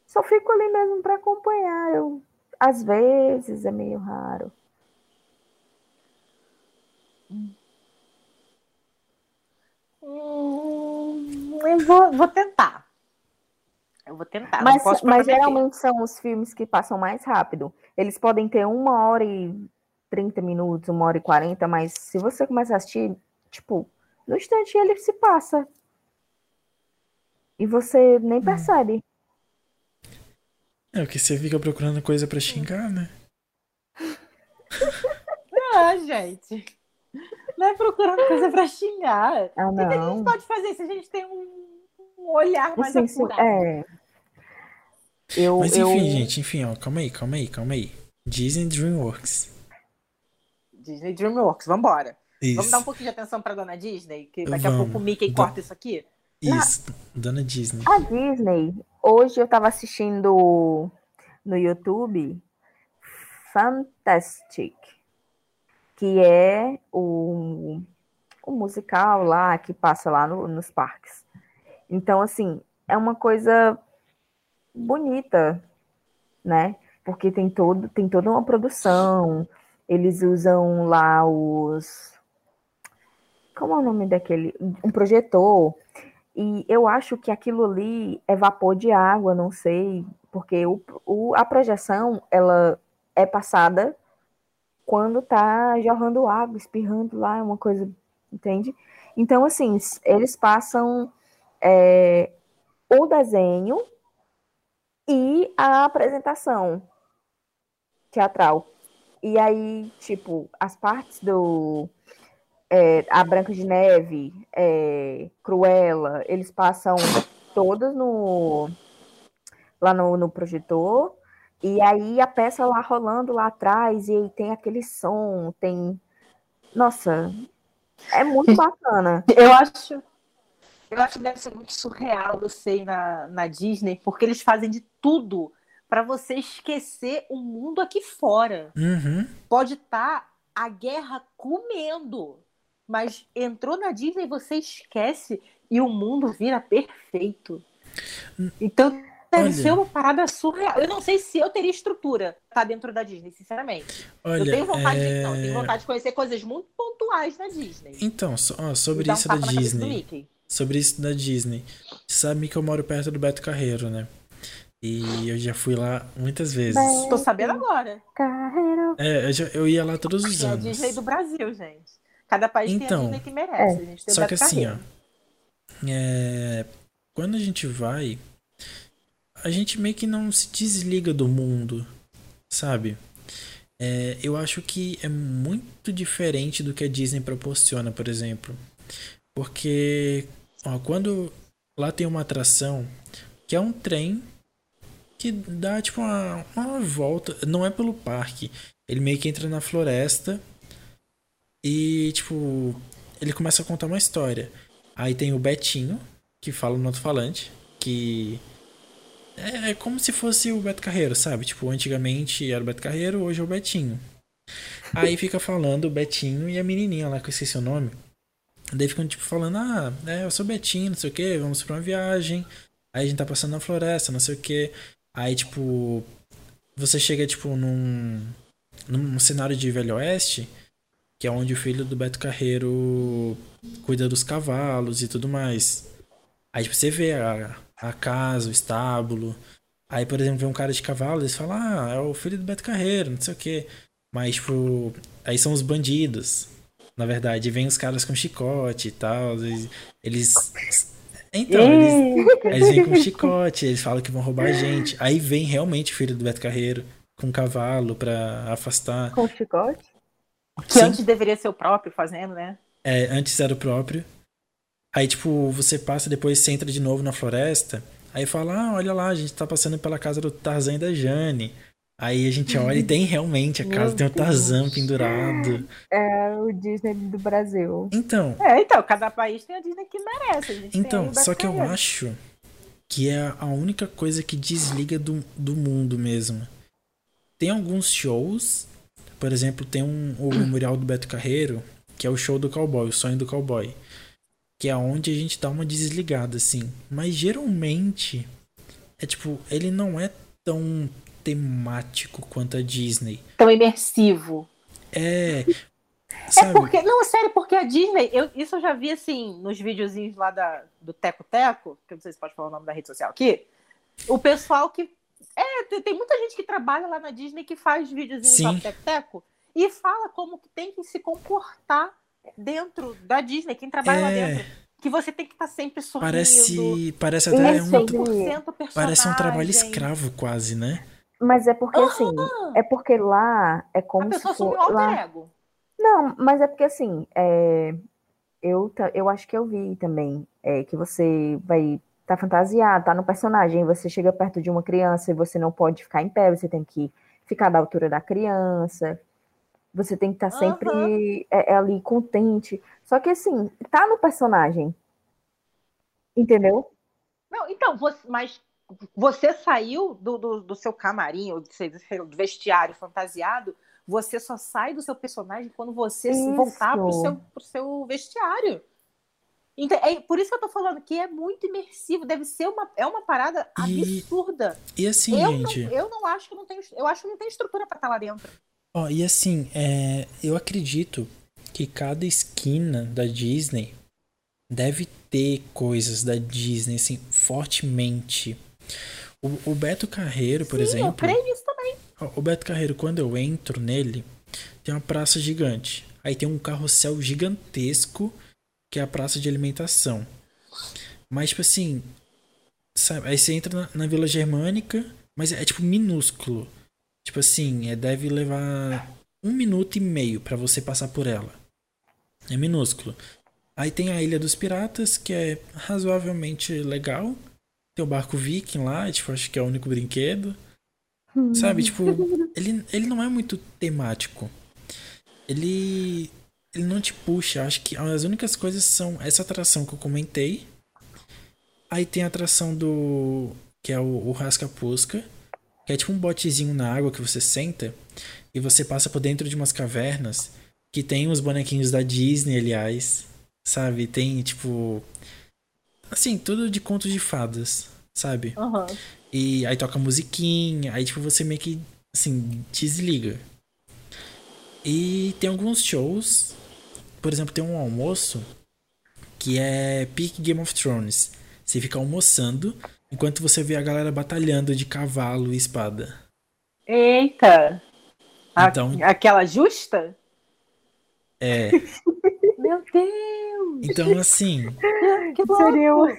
só fico ali mesmo para acompanhar. Eu, às vezes é meio raro. Hum, eu vou, vou tentar. Eu vou tentar. Mas, mas geralmente são os filmes que passam mais rápido. Eles podem ter uma hora e 30 minutos, uma hora e 40, mas se você começar a assistir, tipo, no instante ele se passa. E você nem Hum. percebe. É, porque você fica procurando coisa pra xingar, né? Ah, gente. Não é procurando coisa pra xingar. Ah, O que, que a gente não. pode fazer se a gente tem um, um olhar mais Assim, apurado? é. Eu, Mas eu, enfim, gente, enfim, ó, calma aí, calma aí, calma aí. Disney Dreamworks. Disney DreamWorks, vambora. Isso. Vamos dar um pouquinho de atenção pra dona Disney, que daqui a Vamos. pouco o Mickey corta isso aqui. Isso, Dona Disney. A Disney, hoje eu tava assistindo no YouTube Fantastic, que é o, o musical lá que passa lá no- nos parques. Então, assim, é uma coisa bonita, né? Porque tem todo, tem toda uma produção. Eles usam lá os. Como é o nome daquele? Um projetor. E eu acho que aquilo ali é vapor de água, não sei, porque o, o, a projeção ela é passada quando tá jorrando água, espirrando lá, é uma coisa, entende? Então, assim, eles passam é, o desenho e a apresentação teatral. E aí, tipo, as partes do é, A Branca de Neve, é, Cruella, eles passam todas no lá no, no projetor, e aí a peça lá rolando lá atrás, e aí tem aquele som, tem. Nossa, é muito bacana. Eu acho. Eu acho que deve ser muito surreal, eu sei, na, na Disney, porque eles fazem de tudo para você esquecer o mundo aqui fora. Uhum. Pode estar tá a guerra comendo, mas entrou na Disney você esquece e o mundo vira perfeito. Então deve Olha. ser uma parada surreal. Eu não sei se eu teria estrutura pra dentro da Disney, sinceramente. Olha, eu tenho vontade é... de, não, tenho vontade de conhecer coisas muito pontuais na Disney. Então, ó, sobre isso um da Disney. Sobre isso da Disney. Você sabe que eu moro perto do Beto Carreiro, né? E eu já fui lá muitas vezes. Beto Tô sabendo agora. Carreiro. É, eu, já, eu ia lá todos os é anos. É a Disney do Brasil, gente. Cada país então, tem a então, que merece. É. só que assim, ó. É, quando a gente vai, a gente meio que não se desliga do mundo, sabe? É, eu acho que é muito diferente do que a Disney proporciona, por exemplo. Porque ó, quando lá tem uma atração que é um trem que dá tipo uma, uma volta, não é pelo parque, ele meio que entra na floresta e tipo ele começa a contar uma história. Aí tem o Betinho que fala no alto-falante que é, é como se fosse o Beto Carreiro, sabe? Tipo, antigamente era o Beto Carreiro, hoje é o Betinho. Aí fica falando o Betinho e a menininha lá, que eu esqueci o nome. Daí ficam, tipo, falando, ah, é, eu sou Betinho, não sei o que, vamos pra uma viagem. Aí a gente tá passando na floresta, não sei o que. Aí, tipo, você chega, tipo, num, num cenário de Velho Oeste, que é onde o filho do Beto Carreiro cuida dos cavalos e tudo mais. Aí, tipo, você vê a, a casa, o estábulo. Aí, por exemplo, vem um cara de cavalo, eles falam, ah, é o filho do Beto Carreiro, não sei o quê. Mas, tipo, aí são os bandidos. Na verdade, vem os caras com chicote e tal. Eles. eles então, eles, eles vêm com chicote, eles falam que vão roubar a gente. Aí vem realmente o filho do Beto Carreiro com um cavalo pra afastar. Com chicote? Que Sim. antes deveria ser o próprio fazendo, né? É, antes era o próprio. Aí, tipo, você passa, depois você entra de novo na floresta. Aí fala, ah, olha lá, a gente tá passando pela casa do Tarzan e da Jane. Aí a gente olha e tem realmente a casa, tem o Tarzan pendurado. É o Disney do Brasil. Então. É, então, cada país tem a Disney que merece. então, só que eu acho que é a única coisa que desliga do, do mundo mesmo. Tem alguns shows, por exemplo, tem um, o Memorial do Beto Carreiro, que é o show do cowboy, o sonho do cowboy que é onde a gente dá uma desligada, assim. Mas geralmente é tipo, ele não é tão temático quanto a Disney. Tão imersivo. É. é sabe? É porque, não, sério, porque a Disney, eu, isso eu já vi assim nos videozinhos lá da, do Teco Teco, que eu não sei se pode falar o nome da rede social aqui. O pessoal que. É, tem, tem muita gente que trabalha lá na Disney que faz lá do Teco Teco e fala como que tem que se comportar dentro da Disney, quem trabalha é... lá dentro. Que você tem que estar tá sempre sorrindo. Parece, parece até um, parece um trabalho escravo quase, né? Mas é porque assim, é porque lá é como a pessoa se for, um lá... ego. Não, mas é porque assim, é... eu, eu acho que eu vi também é, que você vai tá fantasiado, tá no personagem, você chega perto de uma criança e você não pode ficar em pé, você tem que ficar da altura da criança. Você tem que estar tá sempre uhum. é, é, ali contente. Só que assim, tá no personagem. Entendeu? Não, então, você, mas você saiu do, do, do seu camarim, ou do vestiário fantasiado, você só sai do seu personagem quando você isso. voltar pro seu, pro seu vestiário. Então, é por isso que eu tô falando que é muito imersivo, deve ser uma, é uma parada absurda. E, e assim, eu gente. Não, eu não acho que não tem. Eu acho que não tem estrutura para estar lá dentro. Ó, e assim, é, eu acredito que cada esquina da Disney deve ter coisas da Disney, assim, fortemente. O, o Beto Carreiro, por Sim, eu exemplo. creio nisso também. ó, O Beto Carreiro, quando eu entro nele, tem uma praça gigante. Aí tem um carrossel gigantesco, que é a praça de alimentação. Mas, tipo assim. Sabe? Aí você entra na, na Vila Germânica, mas é, tipo minúsculo. Tipo assim, é, deve levar um minuto e meio pra você passar por ela. É minúsculo. Aí tem a Ilha dos Piratas, que é razoavelmente legal. Tem o barco Viking lá, tipo, acho que é o único brinquedo. Sabe, tipo, ele, ele não é muito temático. Ele. Ele não te puxa. Acho que as únicas coisas são essa atração que eu comentei. Aí tem a atração do. Que é o, o Rasca-Pusca. Que é tipo um botezinho na água que você senta. E você passa por dentro de umas cavernas. Que tem os bonequinhos da Disney, aliás. Sabe? Tem, tipo. Assim, tudo de contos de fadas. Sabe? Aham. E aí toca musiquinha, aí tipo você meio que assim, desliga. E tem alguns shows, por exemplo, tem um almoço que é Peak Game of Thrones. Você fica almoçando enquanto você vê a galera batalhando de cavalo e espada. Eita! A- Então- Aquela justa? É, Meu Deus! então assim, Que O que seria uma,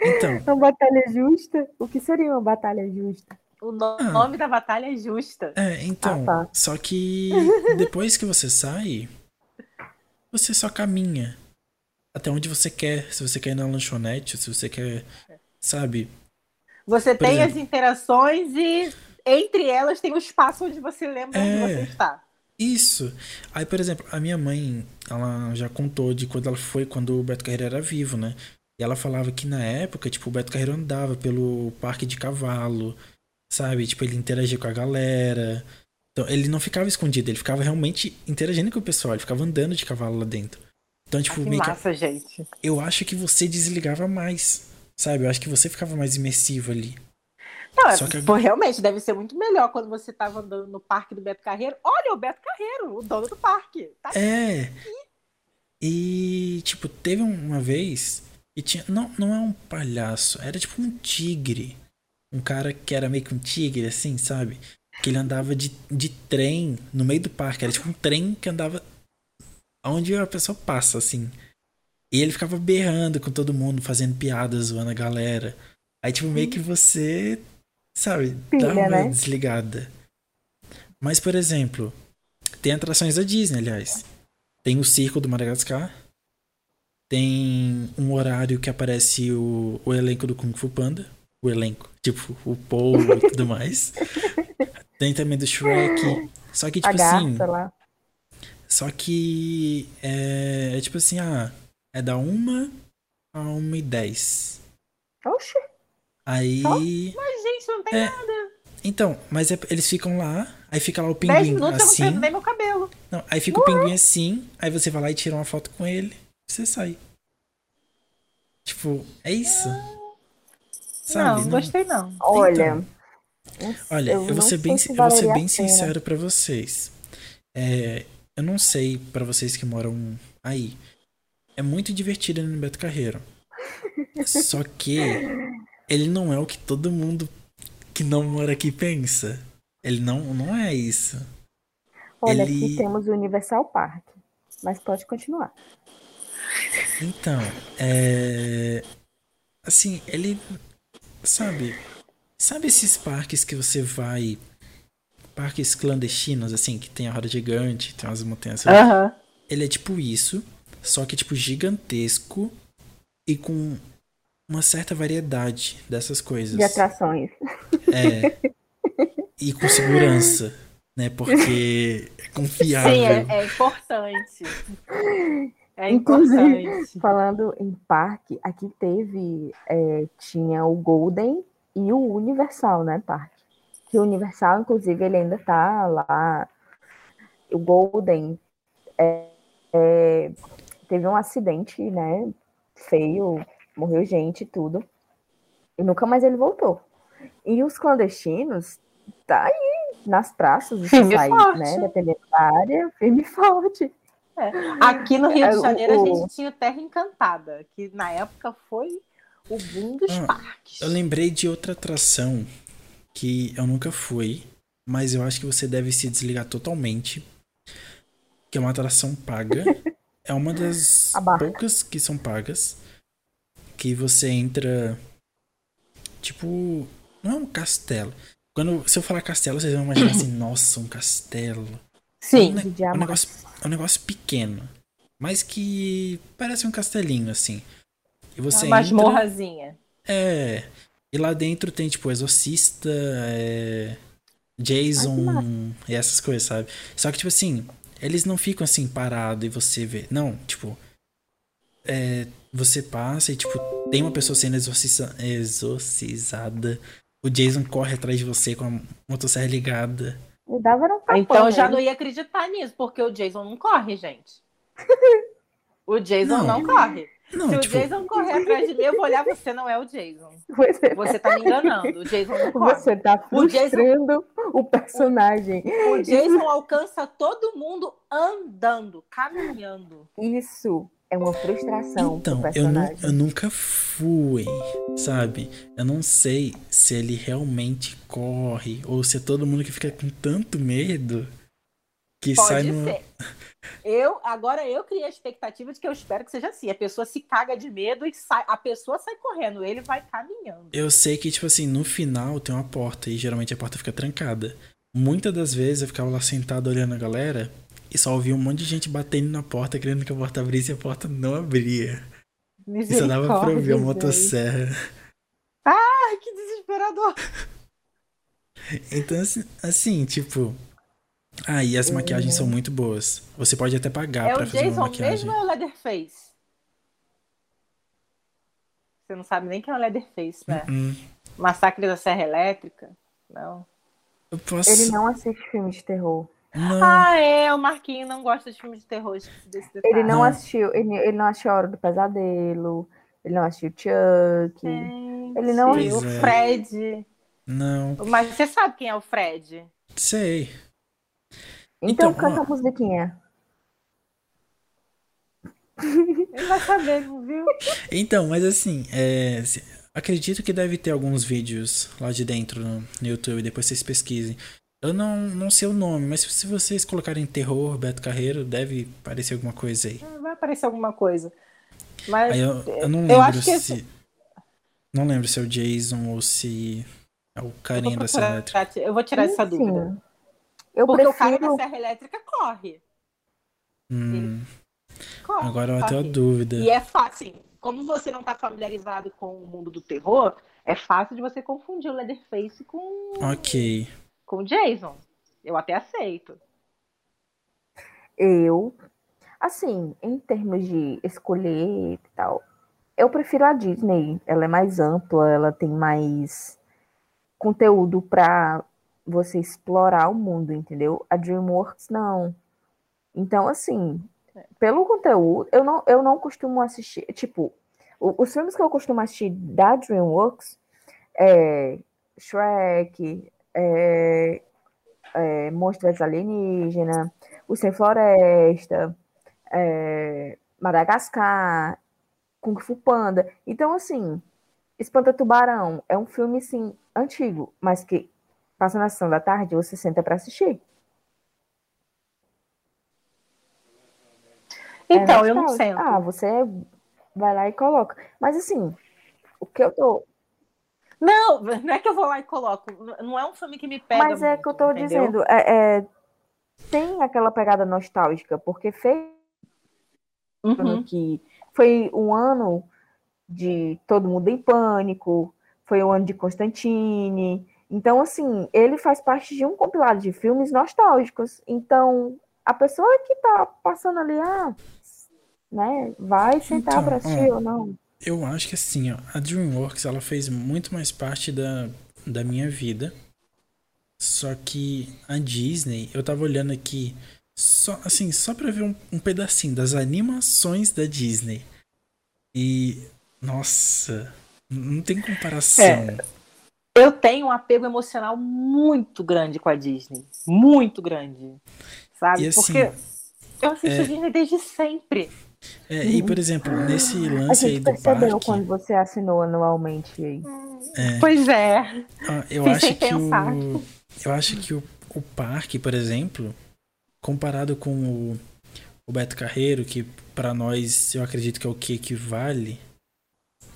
então, uma batalha justa? O que seria uma batalha justa? O no- Ah. nome da batalha é justa. é, então, Ah, tá. só que depois que você sai, você só caminha até onde você quer, se você quer ir na lanchonete, se você quer, sabe? Você Por tem exemplo. as interações e entre elas tem o espaço onde você lembra É. onde você está. Isso. Aí, por exemplo, a minha mãe, ela já contou de quando ela foi, quando o Beto Carreiro era vivo, né? E ela falava que na época, tipo, o Beto Carreiro andava pelo parque de cavalo, sabe? Tipo, ele interagia com a galera. Então, ele não ficava escondido, ele ficava realmente interagindo com o pessoal, ele ficava andando de cavalo lá dentro. Então, tipo, Ah, que meio que massa, gente. eu acho que você desligava mais, sabe? Eu acho que você ficava mais imersivo ali. Não, Só que- pô, realmente deve ser muito melhor quando você estava andando no parque do Beto Carreiro. Olha, o Beto Carreiro, o dono do parque. Tá É. E, tipo, teve uma vez e tinha. Não, não é um palhaço, era tipo um tigre. Um cara que era meio que um tigre, assim, sabe? Que ele andava de, de trem no meio do parque. Era tipo um trem que andava onde a pessoa passa, assim. E ele ficava berrando com todo mundo, fazendo piadas, zoando a galera. Aí, tipo, meio que você, sabe, dá Pilha, uma né? desligada. Mas, por exemplo, tem atrações da Disney, aliás. Tem o Circo do Madagascar. Tem um horário que aparece o, o elenco do Kung Fu Panda. O elenco. Tipo, o povo e tudo mais. Tem também do Shrek. Só que, tipo a assim. lá. Só que é, é tipo assim, ah, é da uma a uma e dez. Oxe, Aí. Mas, gente, não tem É, nada. Então, mas é- eles ficam lá, aí fica lá o 10 pinguim minutos eu não assim. meu cabelo. Não, aí fica o pinguim assim, aí você vai lá e tira uma foto com ele, e você sai. Tipo, é isso. Sabe? não, gostei não. olha. Olha, eu, vou não ser bem, eu vou ser bem sincero pra vocês. É, eu não sei pra vocês que moram aí. É muito divertido no Beto Carreiro. Só que ele não é o que todo mundo que não mora aqui pensa. Ele não, não é isso. Olha, Ele- aqui temos o Universal Park. Mas pode continuar. Então, é. Assim, ele. Sabe? Sabe esses parques que você vai. Parques clandestinos, assim, que tem a roda gigante, tem umas montanhas. Aham. Ele é tipo isso, só que tipo gigantesco e com uma certa variedade dessas coisas. De atrações. É. E com segurança, né? Porque é confiável. Sim, é, é importante. É Inclusive, importante. falando em parque, aqui teve, é, tinha o Golden e o Universal, né, parque. Que o Universal, inclusive, ele ainda tá lá. O Golden é, é, teve um acidente, né, feio, morreu gente e tudo. E nunca mais ele voltou. E os clandestinos, tá aí nas praças, você Firme e sai, forte. né, dependendo da área, firme e forte. É. Aqui no Rio de É, o- Janeiro a o- gente tinha Terra Encantada, que na época foi o boom dos Ah, parques. Eu lembrei de outra atração que eu nunca fui, mas eu acho que você deve se desligar totalmente. Que é uma atração paga. É uma das poucas que são pagas. Que você entra. Tipo. Não é um castelo. Quando, se eu falar castelo, vocês vão imaginar assim, nossa, um castelo. Sim. É um, é um negócio, é um negócio pequeno. Mas que parece um castelinho, assim. E você Uma entra. masmorrazinha. É. E lá dentro tem, tipo, Exorcista, é, Jason e essas coisas, sabe? Só que, tipo assim, eles não ficam assim parados e você vê. Não, tipo. É, você passa e, tipo, tem uma pessoa sendo exorciza- exorcizada. O Jason corre atrás de você com a motosserra ligada. Dava um tapão Então eu já nele. não ia acreditar nisso, porque o Jason não corre, gente. O Jason Não. não, corre. Não, Se tipo, o Jason correr atrás de mim, eu vou olhar, você não é o Jason. Você, Você tá me enganando. O Jason não corre. você tá O Jason- frustrando o personagem. O Jason alcança todo mundo andando, caminhando. Isso é uma frustração Então, pro eu, nu- eu nunca fui, sabe? Eu não sei se ele realmente corre ou se é todo mundo que fica com tanto medo que sai Pode no. ser. Eu, agora eu criei a expectativa de que eu espero que seja assim. A pessoa se caga de medo e sai, a pessoa sai correndo, ele vai caminhando. Eu sei que, tipo assim, no final tem uma porta e geralmente a porta fica trancada. Muitas das vezes eu ficava lá sentado olhando a galera e só ouvia um monte de gente batendo na porta, querendo que a porta abrisse e a porta não abria. E só dava pra ouvir a motosserra. Ai, que desesperador. Então, assim, assim, tipo. Ah, e as maquiagens são muito boas. Você pode até pagar É pra o fazer uma Jason maquiagem. mesmo ou é o Leatherface? Você não sabe nem quem é o Leatherface, né? Hum, Massacre da Serra Elétrica? Não. eu posso. Ele não assiste filme de terror. Não. Ah, é, o Marquinho não gosta de filmes de terror. Ele não Não. assistiu, ele, ele não assistiu A Hora do Pesadelo, ele não assistiu Chuck. Gente, Ele não- O Pois é. Fred. Não. Mas você sabe quem é o Fred? Sei. Então, Então, canta a musiquinha. Ele vai saber, viu? Então, mas assim, é, acredito que deve ter alguns vídeos lá de dentro no, no YouTube, depois vocês pesquisem. Eu não, não sei o nome, mas se vocês colocarem terror, Beto Carreiro, deve aparecer alguma coisa aí. Vai aparecer alguma coisa. Mas Aí eu, eu não eu lembro acho que se. Não lembro se é o Jason ou se é o eu carinha da Serra eu vou tirar essa dúvida. Eu Porque o cara prefiro. da Serra Elétrica corre. Hum, corre agora eu tenho a dúvida. E é fácil. assim, Como você não tá familiarizado com o mundo do terror, é fácil de você confundir o Leatherface com, Ok. com o Jason. Eu até aceito. Eu, assim, em termos de escolher e tal, eu prefiro a Disney. Ela é mais ampla, ela tem mais conteúdo pra você explorar o mundo, entendeu? A DreamWorks não. Então, assim, pelo conteúdo, eu não, eu não costumo assistir, tipo, os filmes que eu costumo assistir da DreamWorks é Shrek, é, é Monstros Alienígena, O Sem Floresta, é, Madagascar, Kung Fu Panda. Então, assim, Espanta Tubarão é um filme, sim, antigo, mas que passa na sessão da tarde você senta pra assistir. É Então, eu não sento. Ah, você vai lá e coloca. Mas, assim, o que eu tô. Não, não é que eu vou lá e coloco. Não é um filme que me pega. Mas é muito, que eu tô entendeu? dizendo, é, é, tem aquela pegada nostálgica, porque fez Uhum. que foi um ano de Todo Mundo em Pânico, foi o ano de Constantine. Então, assim, ele faz parte de um compilado de filmes nostálgicos. Então, a pessoa que tá passando ali, ah, né, vai sentar Então, pra assistir ó. ou não. Eu acho que assim, ó, a DreamWorks ela fez muito mais parte da, da minha vida. Só que a Disney, eu tava olhando aqui, só assim, só pra ver um, um pedacinho das animações da Disney. E, nossa, não tem comparação. É. Eu tenho um apego emocional muito grande com a Disney. Muito grande. Sabe? Assim, Porque Eu assisto É. Disney desde sempre. É, e, por exemplo, nesse A lance aí gente do percebeu parque, quando você assinou anualmente aí. Pois é. ó, eu acho sem que pensar. o. Eu acho que o, o parque, por exemplo, comparado com o, o Beto Carreiro, que pra nós eu acredito que é o que equivale.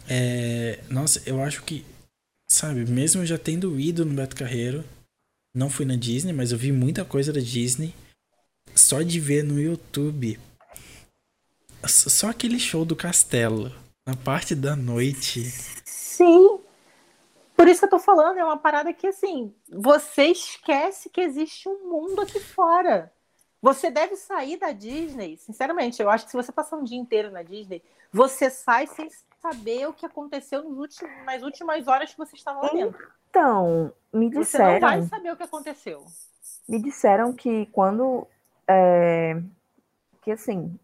É, nossa, eu acho que, sabe, mesmo já tendo ido no Beto Carreiro, não fui na Disney, mas eu vi muita coisa da Disney. Só de ver no YouTube. Só aquele show do castelo. Na parte da noite. Sim. Por isso que eu tô falando, é uma parada que assim, você esquece que existe um mundo aqui fora. Você deve sair da Disney, sinceramente, eu acho que se você passar um dia inteiro na Disney, você sai sem saber o que aconteceu nos últimos, nas últimas horas que você estava lá dentro. Então, me Você não vai disseram, saber o que aconteceu. me disseram que quando é, que assim,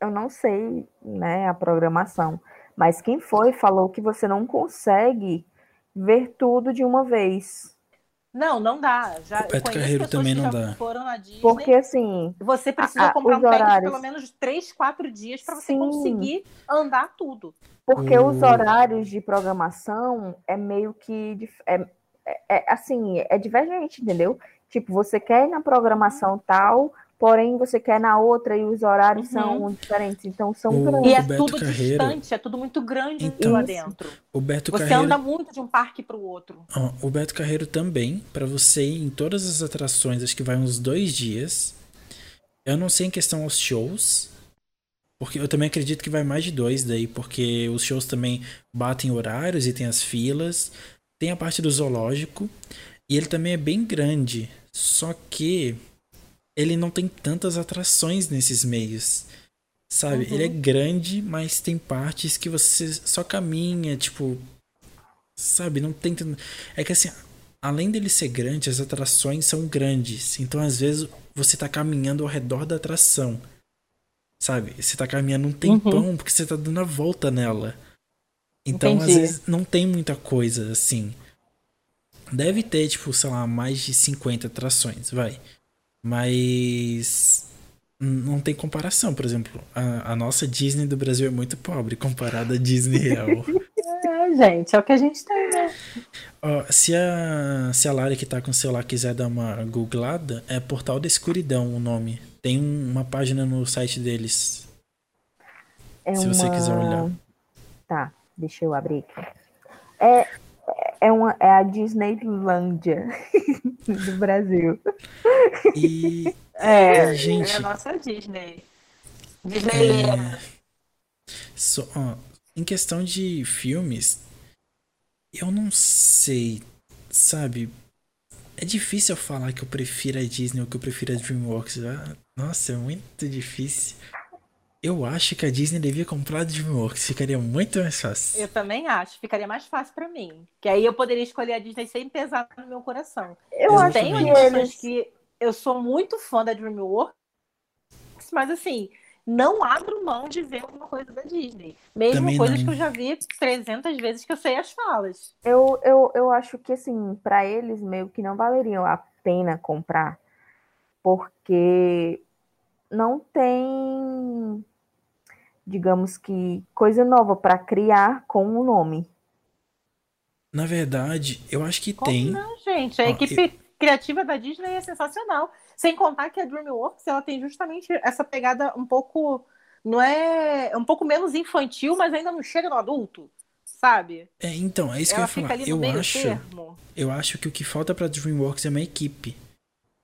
eu não sei, né, a programação, mas quem foi falou que você não consegue ver tudo de uma vez. Não, não dá. Já O Beto Carreiro também não dá. foram na Disney. Porque assim, Você precisa Ah, comprar um pack de horários. pelo menos 3, 4 dias para você Sim. conseguir andar tudo. Porque O- os horários de programação é meio que é, é- é, assim, é divergente, entendeu? Tipo, você quer ir na programação tal, porém você quer na outra e os horários Uhum. são diferentes, então são O- grandes. E é Beto tudo Carreiro- distante, é tudo muito grande Então- lá dentro. O Beto Você Carreiro. anda muito de um parque para o outro. O Beto Carreiro também, pra você ir em todas as atrações, acho que vai uns dois dias. Eu não sei em questão aos shows, porque eu também acredito que vai mais de dois daí, porque os shows também batem horários e tem as filas. Tem a parte do zoológico, e ele também é bem grande, só que ele não tem tantas atrações nesses meios. Sabe? Uhum. Ele é grande, mas tem partes que você só caminha, tipo, Sabe, não tem. É que assim, além dele ser grande, as atrações são grandes. Então, às vezes, você tá caminhando ao redor da atração. Sabe? Você tá caminhando um tempão porque você tá dando a volta nela. Então, às Entendi. vezes, não tem muita coisa assim. Deve ter, tipo, sei lá, mais de 50 atrações, vai. Mas. Não tem comparação, por exemplo. A, a nossa Disney do Brasil é muito pobre comparada à Disney real. É, gente, é o que a gente tem, né? Ó, se a, se a Lara que tá com o celular quiser dar uma googlada, é Portal da Escuridão o nome. Tem um- uma página no site deles. É se você quiser olhar. Tá, deixa eu abrir aqui. É, é, uma, é a Disneylândia do Brasil. E, É, Gente. é a nossa Disney. Disney é, só, ó, em questão de filmes, eu não sei, sabe? É difícil eu falar que eu prefiro a Disney ou que eu prefiro a DreamWorks. Ah, nossa, é muito difícil. Eu acho que a Disney devia comprar a DreamWorks, ficaria muito mais fácil. Eu também acho, ficaria mais fácil pra mim. Que aí eu poderia escolher a Disney sem pesar no meu coração. Eu acho tenho eles. que eu sou muito fã da DreamWorks, mas assim, não abro mão de ver alguma coisa da Disney. Mesmo Também coisas não. que eu já vi 300 vezes que eu sei as falas. Eu, eu, eu acho que, assim, para eles meio que não valeriam a pena comprar, porque não tem, digamos que, coisa nova para criar com o nome. Na verdade, eu acho que Como tem. não, gente? A Ó, equipe criativa da Disney é sensacional. Sem contar que a DreamWorks ela tem justamente essa pegada um pouco. Não é. é um pouco menos infantil, mas ainda não chega no adulto, sabe? É, então, é isso ela que eu ia falar. Eu acho, termo. eu acho que o que falta pra DreamWorks é uma equipe.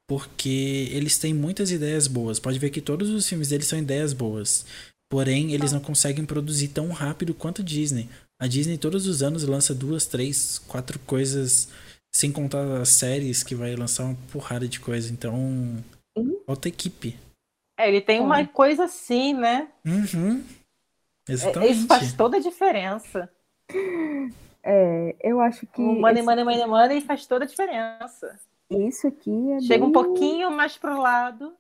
Porque eles têm muitas ideias boas. Pode ver que todos os filmes deles são ideias boas. Porém, eles não conseguem produzir tão rápido quanto a Disney. A Disney todos os anos lança duas, três, quatro coisas, sem contar as séries que vai lançar uma porrada de coisa. Então, Uhum. falta equipe. É, ele tem uma coisa assim, né? Uhum. É, Exatamente. Isso faz toda a diferença. É, eu acho que O money, esse- money, money, money faz toda a diferença. isso aqui é Chega um bem pouquinho mais pro lado,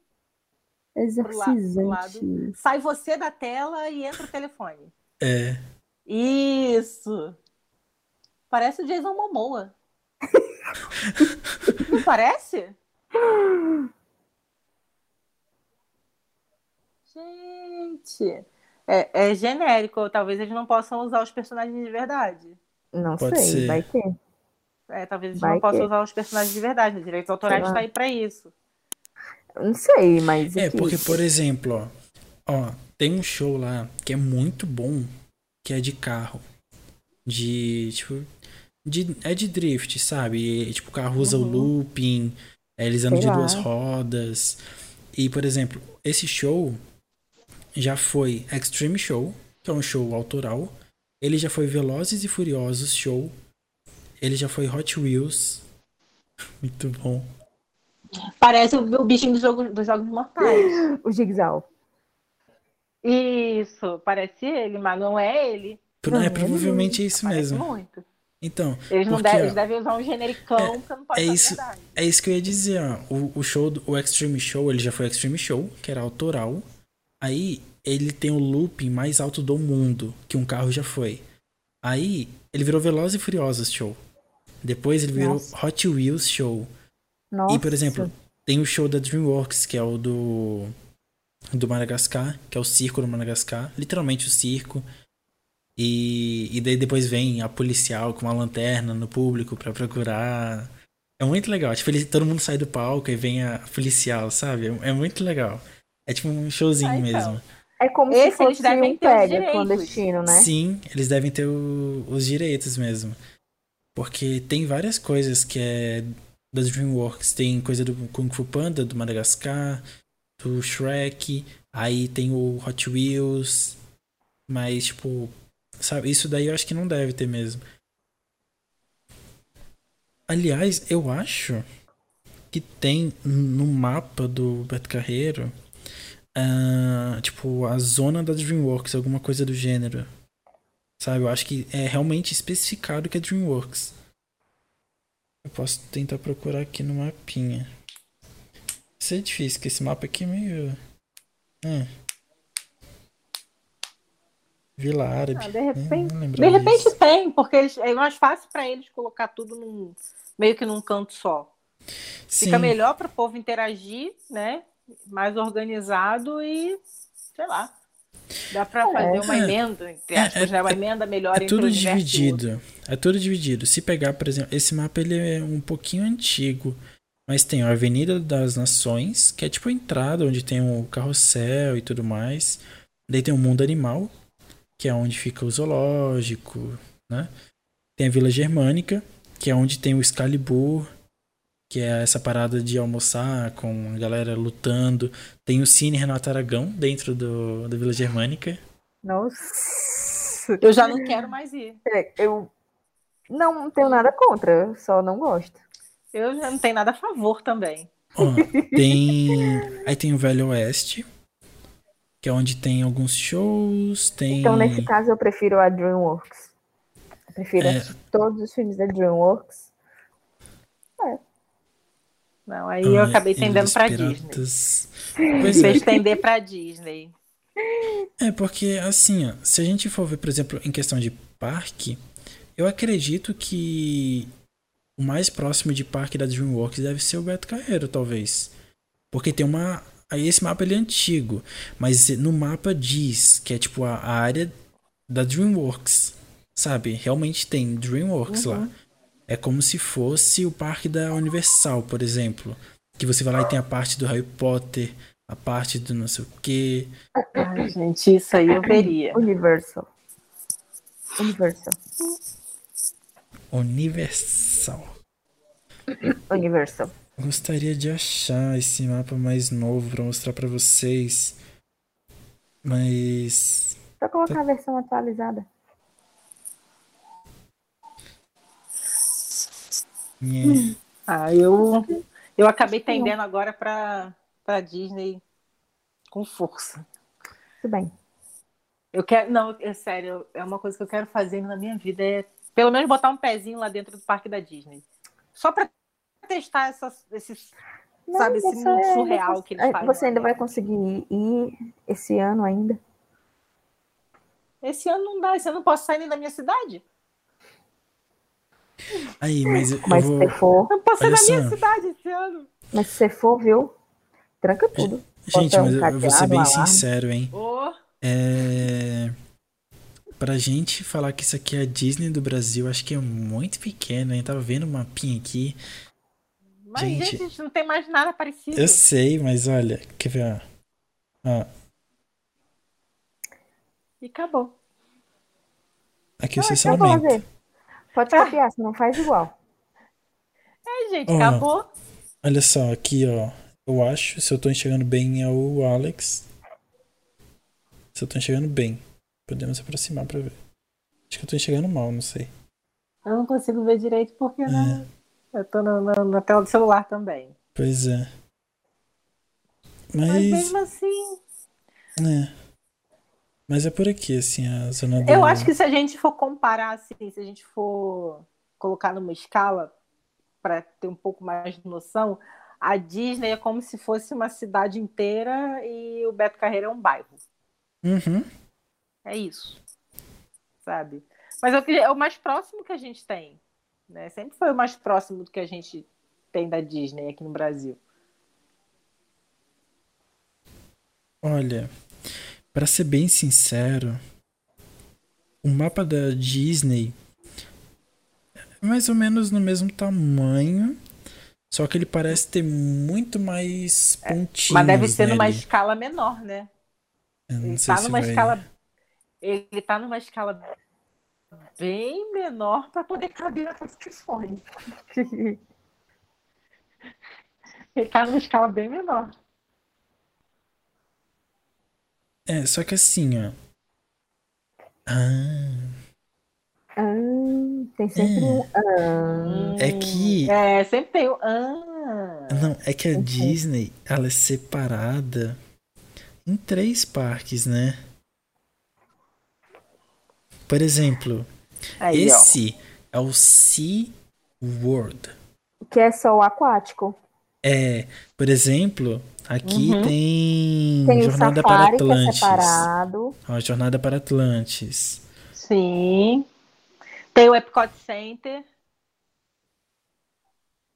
exorcizante. sai você da tela e entra o telefone. É. Isso. Parece o Jason Momoa. Não parece? Gente, é, é genérico. Talvez eles não possam usar os personagens de verdade. Não Pode sei, ser. vai ter. É, talvez eles Vai não possam usar os personagens de verdade. Os direitos autorais estão aí pra isso. Não sei, mas. É, porque, por exemplo, ó, ó, tem um show lá que é muito bom, que é de carro. De, tipo, de, é de drift, sabe? E, tipo, o carro usa o Uhum. looping, é, eles andam de duas rodas. E, por exemplo, esse show já foi Extreme Show, que é um show autoral. Ele já foi Velozes e Furiosos Show. Ele já foi Hot Wheels. Muito bom. Parece o, o bichinho do jogo, dos Jogos Mortais. O Jigsaw. Isso, parece ele, mas não é ele. Pro- Não, é, é provavelmente é isso Parece mesmo. muito. Então, Eles, não Porque, devem, ó, eles devem usar um genericão, porque não pode é isso. verdade. É isso que eu ia dizer, ó. O, o show, do, o Extreme Show, ele já foi Extreme Show, que era autoral. Aí, ele tem o looping mais alto do mundo, que um carro já foi. Aí, ele virou Velozes e Furiosos Show. Depois, ele virou Nossa. Hot Wheels Show. Nossa. E, por exemplo, tem o show da DreamWorks, que é o do do Madagascar, que é o circo do Madagascar, literalmente o circo. E, e daí depois vem a policial com uma lanterna no público pra procurar. É muito legal. Tipo, ele, todo mundo sai do palco e vem a policial, sabe? É, é muito legal. É tipo um showzinho Ah, então. mesmo. É como Esse se eles fosse devem um pega clandestino, né? Sim, eles devem ter o- os direitos mesmo. Porque tem várias coisas que é das DreamWorks. Tem coisa do Kung Fu Panda, do Madagascar, do Shrek. Aí tem o Hot Wheels. Mas, tipo, sabe, isso daí eu acho que não deve ter mesmo. Aliás, eu acho que tem no mapa do Beto Carreiro, ah, tipo, a zona da DreamWorks, alguma coisa do gênero. Sabe, eu acho que é realmente especificado que é DreamWorks. Eu posso tentar procurar aqui no mapinha. Isso é difícil, porque esse mapa aqui é meio. É. Vila Árabe. Ah, de né? repente, lembro de repente disso. tem, porque eles- é mais fácil pra eles colocar tudo num, meio que num canto só. Fica Sim. melhor para o povo interagir, né? Mais organizado e, sei lá. Dá para fazer uma É. emenda, entre É, aspas, é- né? Uma emenda melhor É entre tudo dividido. É tudo dividido. Se pegar, por exemplo, esse mapa ele é um pouquinho antigo. Mas tem a Avenida das Nações, que é tipo a entrada onde tem o carrossel e tudo mais. Daí tem o Mundo Animal, que é onde fica o zoológico, né? Tem a Vila Germânica, que é onde tem o Excalibur, que é essa parada de almoçar com a galera lutando. Tem o Cine Renato Aragão dentro do, da Vila Germânica. Nossa. Eu já não quero mais ir. É, Eu não tenho nada contra, eu só não gosto. Eu já não tenho nada a favor também. Ó, tem. Aí tem o Velho Oeste, que é onde tem alguns shows, tem. Então, nesse caso, eu prefiro a DreamWorks. Eu prefiro É. todos os filmes da DreamWorks. Não, aí eu acabei Ilha tendendo dos para Disney. Pois é. vez de tender para Disney. É, porque assim, ó, se a gente for ver, por exemplo, em questão de parque, eu acredito que o mais próximo de parque da DreamWorks deve ser o Beto Carreiro, talvez. Porque tem uma. Aí esse mapa ele é antigo, mas no mapa diz que é tipo a a área da DreamWorks, sabe? Realmente tem DreamWorks lá. É como se fosse o parque da Universal, por exemplo. Que você vai lá e tem a parte do Harry Potter, a parte do não sei o quê. Ai, gente, isso aí eu veria. Universal. Universal. Universal. Universal. Gostaria de achar esse mapa mais novo pra mostrar pra vocês. Mas. Só colocar a versão atualizada. Nhé. Ah, eu, eu acabei tendendo agora para para Disney com força. Tudo bem. Eu quero, não, é sério, é uma coisa que eu quero fazer na minha vida é pelo menos botar um pezinho lá dentro do parque da Disney. Só para testar essas, esses, Não, sabe, esse mundo ainda surreal que eles é, fazem. Você ainda vai conseguir ir esse ano ainda? Esse ano não dá, esse ano eu não posso sair nem da minha cidade. Aí, mas eu Mas vou. se você for, Eu não posso sair Olha da minha só. cidade esse ano. mas se você for, viu? Tranca tudo. Gente, Bota um mas eu eu vou ser bem um alarme. sincero, hein? Ô, É... Pra gente falar que isso aqui é a Disney do Brasil, acho que é muito pequeno, hein? Tava vendo um mapinha aqui. mas, Gente. gente, a gente não tem mais nada parecido. Eu sei, mas olha, quer ver? ó? Ó, E acabou. aqui Não, você só acabou, aumenta. Pode copiar, você não faz igual. É, gente, Ó. acabou. Olha só, aqui, ó. Eu acho, se eu tô enxergando bem, é o Alex. Se eu tô enxergando bem. Podemos aproximar pra ver. Acho que eu tô enxergando mal, não sei. Eu não consigo ver direito porque É. né, eu tô na, na- na tela do celular também. Pois é. Mas Mas, mesmo assim, é. Mas é por aqui, assim, a zona do... eu acho que se a gente for comparar, assim, se a gente for colocar numa escala para ter um pouco mais de noção, a Disney é como se fosse uma cidade inteira e o Beto Carreiro é um bairro. Uhum. É isso. Sabe? Mas é o, que- é o mais próximo que a gente tem. Né? Sempre foi o mais próximo do que a gente tem da Disney aqui no Brasil. Olha, pra ser bem sincero, o mapa da Disney é mais ou menos no mesmo tamanho, só que ele parece ter muito mais pontinhos. Mas deve ser numa nele. escala menor, né? Ele sei tá se numa vai- escala. Ele tá numa escala bem menor para poder caber na telefone. Ele tá numa escala bem menor. É, só que assim, ó. Ah, Ah, tem sempre um. Ah, É que- É, sempre tem o. Ah, não, é que a Disney, ela é separada em três parques, né? Por exemplo, aí, ó. esse é o Sea World. que é só o aquático. É, por exemplo, aqui Uhum. tem, Tem o Jornada para safari, que é Atlantis. separado. Ó, Jornada para Atlantis. Sim. Tem o Epcot Center.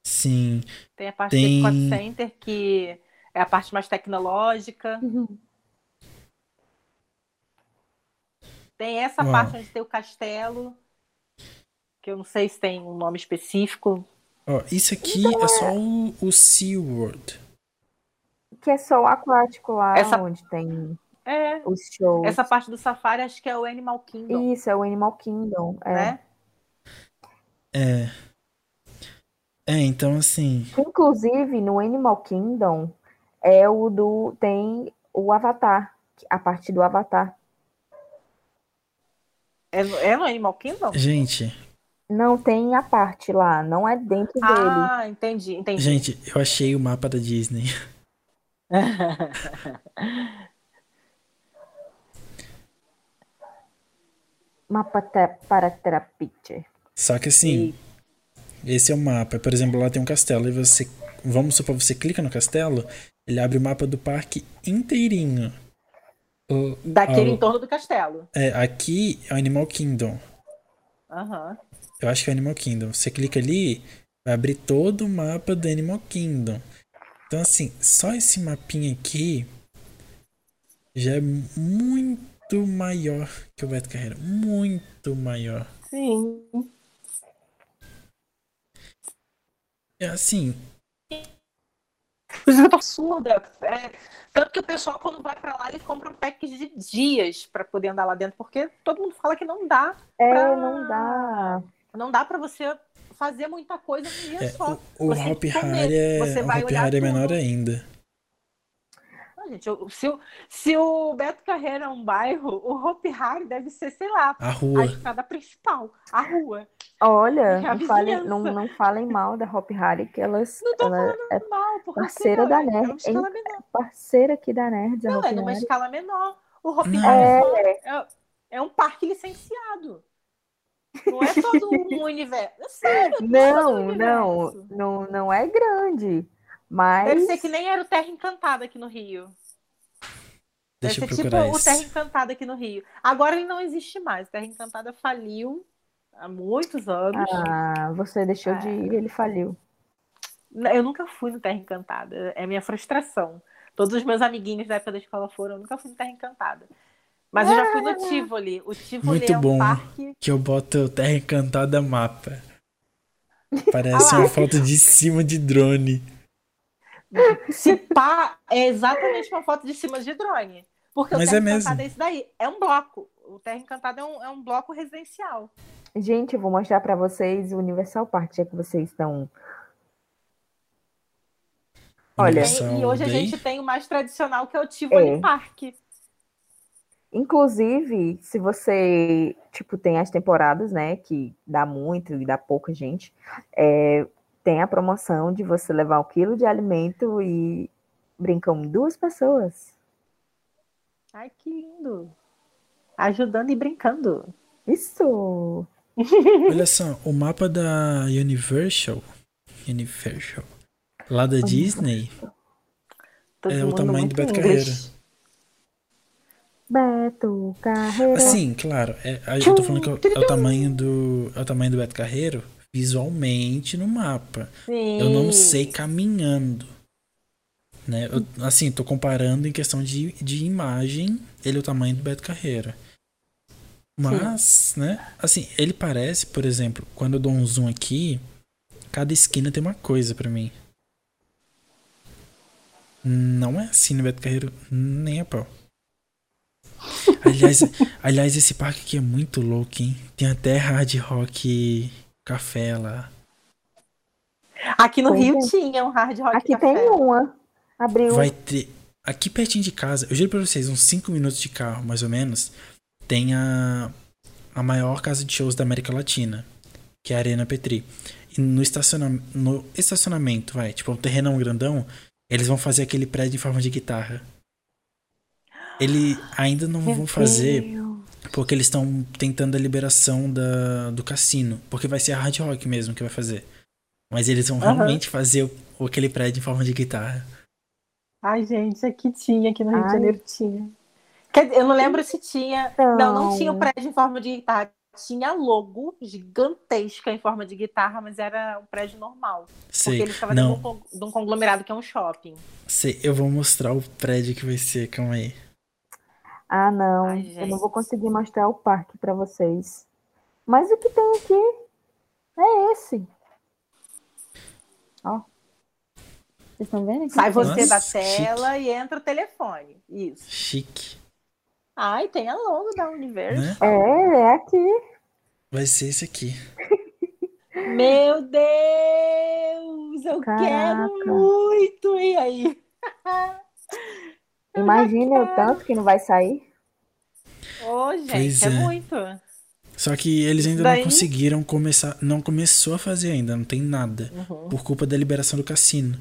Sim, Tem a parte Tem- do Epcot Center, que é a parte mais tecnológica. Tem essa Ó. parte onde tem o castelo, que eu não sei se tem um nome específico. Ó, isso aqui é só o, o Sea World. Que é só o aquático lá, Essa- onde tem É, os shows. essa parte do safari acho que é o Animal Kingdom, Isso, é o Animal Kingdom. É. né? É. É, então assim, Inclusive, no Animal Kingdom é o do. Tem o Avatar. A parte do Avatar. É, no- é no Animal Kingdom? gente, Não tem a parte lá, não é dentro dele. Ah, entendi, entendi. gente, eu achei o mapa da Disney. Mapa te- para Terapite. Só que assim, esse é o mapa. Por exemplo, lá tem um castelo e você, vamos supor, você clica no castelo, ele abre o mapa do parque inteirinho. O- Daquele ó, entorno do castelo. É, aqui é o Animal Kingdom. Aham. Eu acho que é Animal Kingdom. Você clica ali, vai abrir todo o mapa do Animal Kingdom. Então, assim, só esse mapinha aqui já é muito maior que o Beto Carreira. Muito maior. Sim. É assim, tô absurda. É, tanto que o pessoal, quando vai pra lá, ele compra um pack de dias pra poder andar lá dentro, porque todo mundo fala que não dá. É, Pra- não dá. Não dá pra você fazer muita coisa dia é, só. o, o Hop comer, Harry é, você o vai Hop Harry é menor tudo. ainda. Ah, gente, eu- se, o- se o Beto Carreira é um bairro, o Hopi Hari deve ser, sei lá, A a rua. estrada principal, a rua. Olha, É a não falem, não, não falem mal da Hop Harry, que elas, Não tô ela é Mal, porque Parceira da é uma Nerd, escala hein? menor. parceira aqui da Nerds, a Não, Hop é numa Harry. escala menor. O Hopi Não. Hari É, é, é um parque licenciado. Não é todo um universo. É sério, não é um Não, não, universo. não, não é grande, mas Deve ser que nem era o Terra Encantada aqui no Rio. Deve Deixa eu ser tipo o. Terra Encantada aqui no Rio. Agora ele não existe mais. O Terra Encantada faliu há muitos anos. ah, você deixou de É. ir, ele faliu. Eu nunca fui no Terra Encantada. É minha frustração. Todos os meus amiguinhos da época da escola foram, eu nunca fui no Terra Encantada. Mas eu já fui no Tivoli. O Tivoli Muito é um bom. parque. Que eu boto Terra Encantada mapa. Parece uma foto de cima de drone. Se pá, é exatamente uma foto de cima de drone. Porque Mas o Terra é mesmo. Encantada é isso daí. É um bloco. O Terra Encantada é um, é um bloco residencial. Gente, eu vou mostrar pra vocês o Universal Park, já que vocês estão. Olha. Universal e hoje a gente tem o mais tradicional, que é o Tivoli É. Park. Inclusive, se você, tipo, tem as temporadas, né, que dá muito e dá pouca gente, é, tem a promoção de você levar um quilo de alimento e brincam duas pessoas. Ai, que lindo. Ajudando e brincando. Isso! Olha só, o mapa da Universal, Universal, lá da Disney, Todo É o tamanho do Beto inglês. Beto Carreira. assim, claro, é, eu tô falando que é o, é tamanho do, é o tamanho do Beto Carreiro visualmente no mapa. Eu não Sim. sei caminhando. Né? Eu, assim, tô comparando em questão de, de imagem, ele é o tamanho do Beto Carreira. Mas, né, assim, ele parece, por exemplo, quando eu dou um zoom aqui, cada esquina tem uma coisa pra mim. Não é assim no Beto Carreiro, nem a pau. Aliás, aliás, esse parque aqui é muito louco, hein? Tem até hard rock café lá. Aqui no Pois Rio é. tinha um hard rock Aqui café. tem uma. Abriu. Vai ter. Aqui pertinho de casa, eu juro pra vocês, uns 5 minutos de carro, mais ou menos, tem a, a maior casa de shows da América Latina, que é a Arena Petri. E no, estaciona, no estacionamento, vai, tipo, um terrenão grandão, eles vão fazer aquele prédio em forma de guitarra. Ele ainda não Meu vão fazer, Deus. porque eles estão tentando a liberação da, do cassino, porque vai ser a Hard Rock mesmo que vai fazer. Mas eles vão Aham. realmente fazer o, aquele prédio em forma de guitarra. Ai, gente, aqui tinha, aqui no Rio de Ai. Janeiro tinha. Quer dizer, eu não lembro se tinha. Não, não Não. tinha o prédio em forma de guitarra. Tinha logo gigantesca em forma de guitarra, mas era um prédio normal. Sei. Porque ele estava dentro de um de um conglomerado que é um shopping. sei. Eu vou mostrar o prédio que vai ser. Calma aí. Ah, não. Ai, eu não vou conseguir mostrar o parque pra vocês. Mas o que tem aqui é esse. Ó. Vocês estão vendo aqui? Sai você Nossa, da chique. tela e entra o telefone. Isso. Chique. Ai, tem a logo da Universo. Né? É, é aqui. Vai ser esse aqui. Meu Deus! Eu Caraca. quero muito! E aí? Imagine o tanto que não vai sair. Ô, gente, Pois é. é. muito. Só que eles ainda Daí- não conseguiram começar. Não começou a fazer ainda, não tem nada. Uhum. Por culpa da liberação do cassino.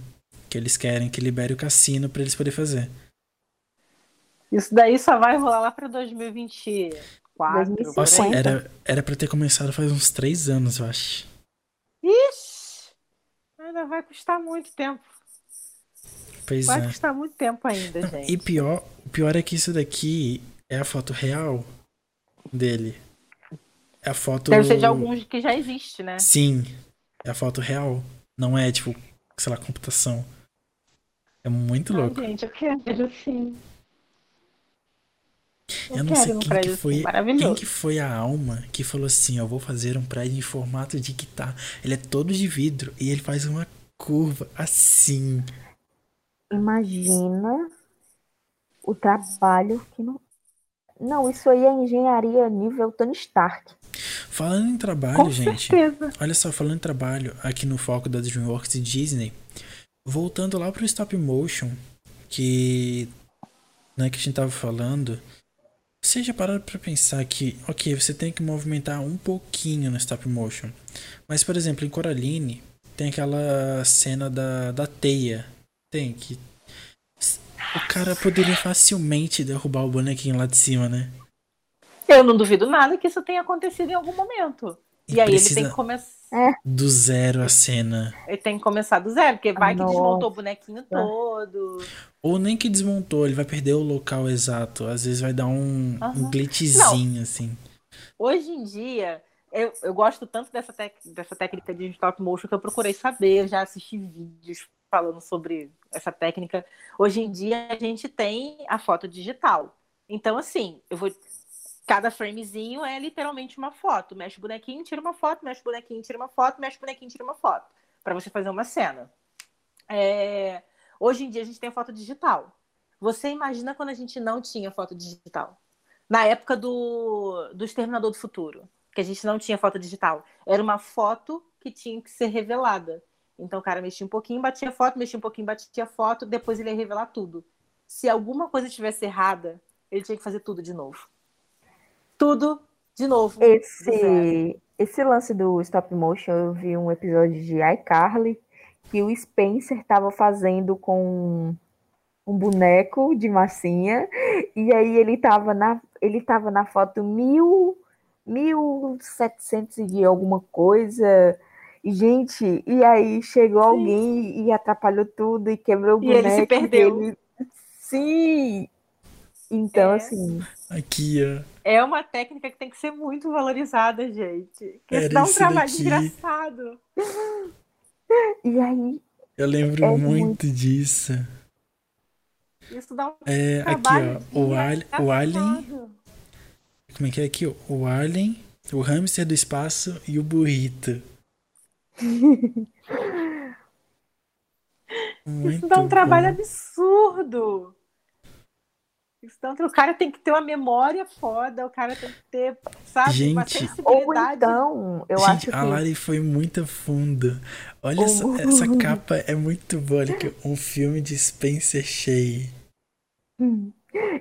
Que eles querem que libere o cassino pra eles poderem fazer. Isso daí só vai rolar lá para 2024. 2050. por Nossa, era, era pra ter começado faz uns três anos, eu acho. Ixi! Ainda vai custar muito tempo. Pois Vai é. custar muito tempo ainda, gente. E pior, o pior é que isso daqui é a foto real dele. É a foto. Deve ser de alguns que já existe, né? Sim, é a foto real. Não é tipo, sei lá, computação. É muito Ai, louco. gente, eu quero sim. Eu não sei um quem que foi. assim. Quem que foi a alma que falou assim, eu vou fazer um prédio em formato de guitarra. Ele é todo de vidro e ele faz uma curva assim. Imagina o trabalho que não. Não, isso aí é engenharia nível Tony Stark. Falando em trabalho, Com gente. certeza. Olha só, falando em trabalho aqui no foco da DreamWorks e Disney, voltando lá pro stop motion, que né, que a gente tava falando, você já pararam pra pensar que, ok, você tem que movimentar um pouquinho no stop motion, mas por exemplo, em Coraline tem aquela cena da, da teia, tem que o cara poderia facilmente derrubar o bonequinho lá de cima, né? Eu não duvido nada que isso tenha acontecido em algum momento. E, E aí ele tem que começar. Do zero a cena. Ele tem que começar do zero, porque vai que desmontou o bonequinho todo. Ou nem que desmontou, ele vai perder o local exato. Às vezes vai dar um, um Aham. glitchzinho, assim. Hoje em dia, eu, eu gosto tanto dessa, tec- dessa técnica de stop motion que eu procurei saber, eu já assisti vídeos falando sobre essa técnica. Hoje em dia a gente tem a foto digital. Então, assim, eu vou. Cada framezinho é literalmente uma foto. Mexe o bonequinho, tira uma foto, mexe o bonequinho, tira uma foto, mexe o bonequinho, tira uma foto. para você fazer uma cena. É... Hoje em dia a gente tem a foto digital. Você imagina quando a gente não tinha foto digital? Na época do, do Exterminador do Futuro, que a gente não tinha foto digital. Era uma foto que tinha que ser revelada. Então o cara mexia um pouquinho, batia foto, mexia um pouquinho, batia foto, depois ele ia revelar tudo. Se alguma coisa tivesse errada, ele tinha que fazer tudo de novo. Tudo de novo. Esse, esse lance do stop motion, eu vi um episódio de iCarly que o Spencer estava fazendo com um boneco de massinha e aí ele estava na ele tava na foto mil mil setecentos e alguma coisa gente, e aí chegou Sim. alguém e atrapalhou tudo e quebrou o e boneco. E ele se perdeu. Ele... Sim! Então, é. assim. Aqui, ó. É uma técnica que tem que ser muito valorizada, gente. Que dá um trabalho daqui. engraçado. E aí. Eu lembro é muito, muito disso. Isso dá um é, trabalho. Aqui, ó. O, al o Alien. Como é que é aqui? O Alien, o hamster do espaço e o burrito. Isso dá um trabalho absurdo. Isso dá um... O cara tem que ter uma memória foda, o cara tem que ter, sabe, gente, uma sensibilidade. Ou então, eu gente, acho que... a Lari foi muito funda. Olha só, essa capa é muito boa. Um filme de Spencer Shea.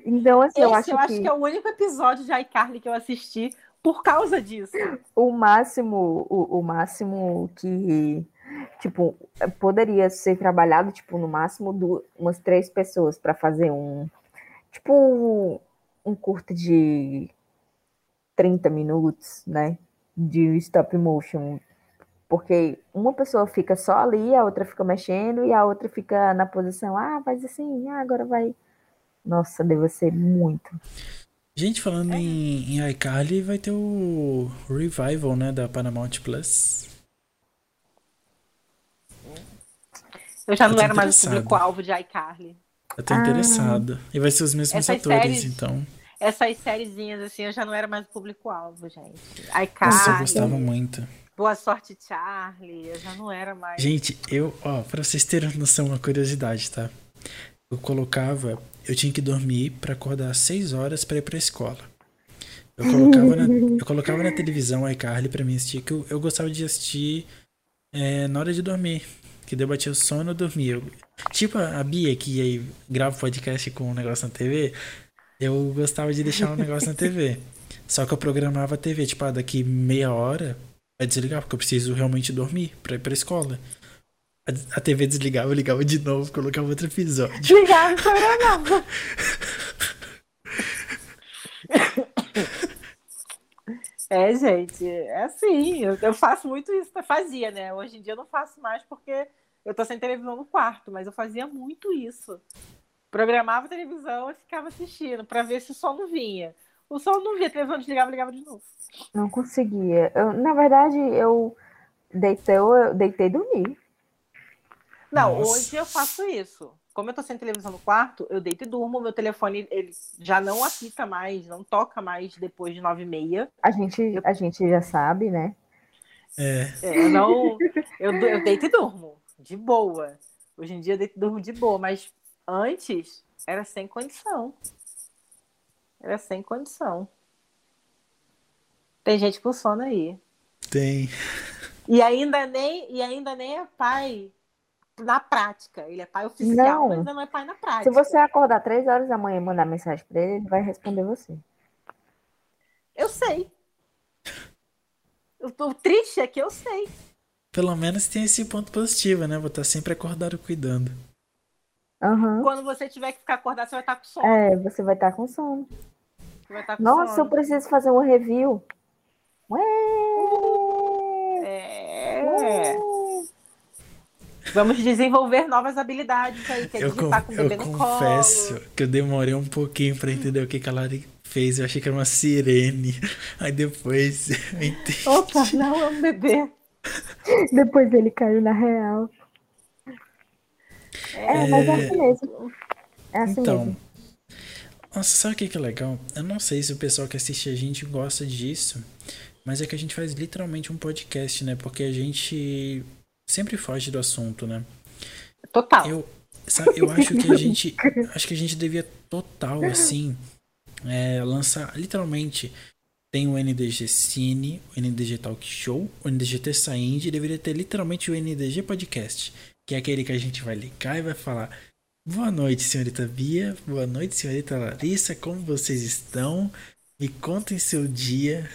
Então, assim, Esse eu acho, eu acho que... que é o único episódio de iCarly que eu assisti por causa disso. O máximo, o, o máximo que, tipo, poderia ser trabalhado, tipo, no máximo duas, umas três pessoas para fazer um, tipo, um, curto de 30 minutos, né, de stop motion, porque uma pessoa fica só ali, a outra fica mexendo e a outra fica na posição, ah, faz assim, ah, agora vai. Nossa, deve ser muito. Gente, falando é. em, em iCarly, vai ter o revival, né, da Paramount Plus. Eu já não era mais o público-alvo de iCarly. Eu tô ah. interessado. E vai ser os mesmos Essas atores, séries, então. Essas sériezinhas, assim, eu já não era mais o público-alvo, gente. iCarly. Nossa, eu gostava muito. Boa sorte, Charlie. Eu já não era mais. Gente, eu, ó, pra vocês terem noção, uma curiosidade, tá? Eu colocava eu tinha que dormir para acordar às 6 horas para ir pra escola. Eu colocava na, eu colocava na televisão a iCarly pra mim assistir, que eu, eu gostava de assistir é, na hora de dormir. Que daí eu batia o sono e dormia. Tipo a Bia, que aí grava podcast com um negócio na TV, eu gostava de deixar um negócio na TV. Só que eu programava a TV, tipo, ah, daqui meia hora vai desligar, porque eu preciso realmente dormir pra ir pra escola a TV desligava, eu ligava de novo, colocava outro episódio. Desligava e programava. É, gente, é assim, eu, eu, faço muito isso, fazia, né? Hoje em dia eu não faço mais porque eu tô sem televisão no quarto, mas eu fazia muito isso. Programava a televisão e ficava assistindo para ver se o som não vinha. O som não vinha, a televisão desligava e ligava de novo. Não conseguia. Eu, na verdade, eu deitei, eu deitei e dormi. Não, Nossa. hoje eu faço isso. Como eu tô sem televisão no quarto, eu deito e durmo. Meu telefone ele já não apita mais, não toca mais depois de nove e meia. A gente, eu... a gente já sabe, né? É. é eu não. Eu, eu deito e durmo. De boa. Hoje em dia eu deito e durmo de boa, mas antes era sem condição. Era sem condição. Tem gente com sono aí. Tem. E ainda nem, e ainda nem é pai na prática. Ele é pai oficial, não. mas ainda não é pai na prática. Se você acordar três horas da manhã e mandar mensagem para ele, ele vai responder você. Eu sei. O, triste é que eu sei. Pelo menos tem esse ponto positivo, né? Vou estar sempre acordado cuidando. Uhum. Quando você tiver que ficar acordado, você vai estar com sono. É, você vai estar com sono. Vai estar com Nossa, sono. eu preciso fazer um review. Ué! É. Ué. Vamos desenvolver novas habilidades aí, que é eu digitar com o bebê eu no confesso colo. que eu demorei um pouquinho para entender o que, que a Lari fez. Eu achei que era uma sirene. Aí depois eu entendi. Opa, não, é um bebê. depois ele caiu na real. É, mas é assim mesmo. É assim então, mesmo. nossa, sabe o que que é legal? Eu não sei se o pessoal que assiste a gente gosta disso, mas é que a gente faz literalmente um podcast, né? Porque a gente sempre foge do assunto, né? Total. Eu, sabe, eu acho que a gente. Acho que a gente devia total, assim, é, lançar literalmente. Tem o NDG Cine, o NDG Talk Show, o NDG Terça Indie, deveria ter literalmente o NDG Podcast, que é aquele que a gente vai ligar e vai falar: Boa noite, senhorita Bia, boa noite, senhorita Larissa, como vocês estão? Me contem seu dia.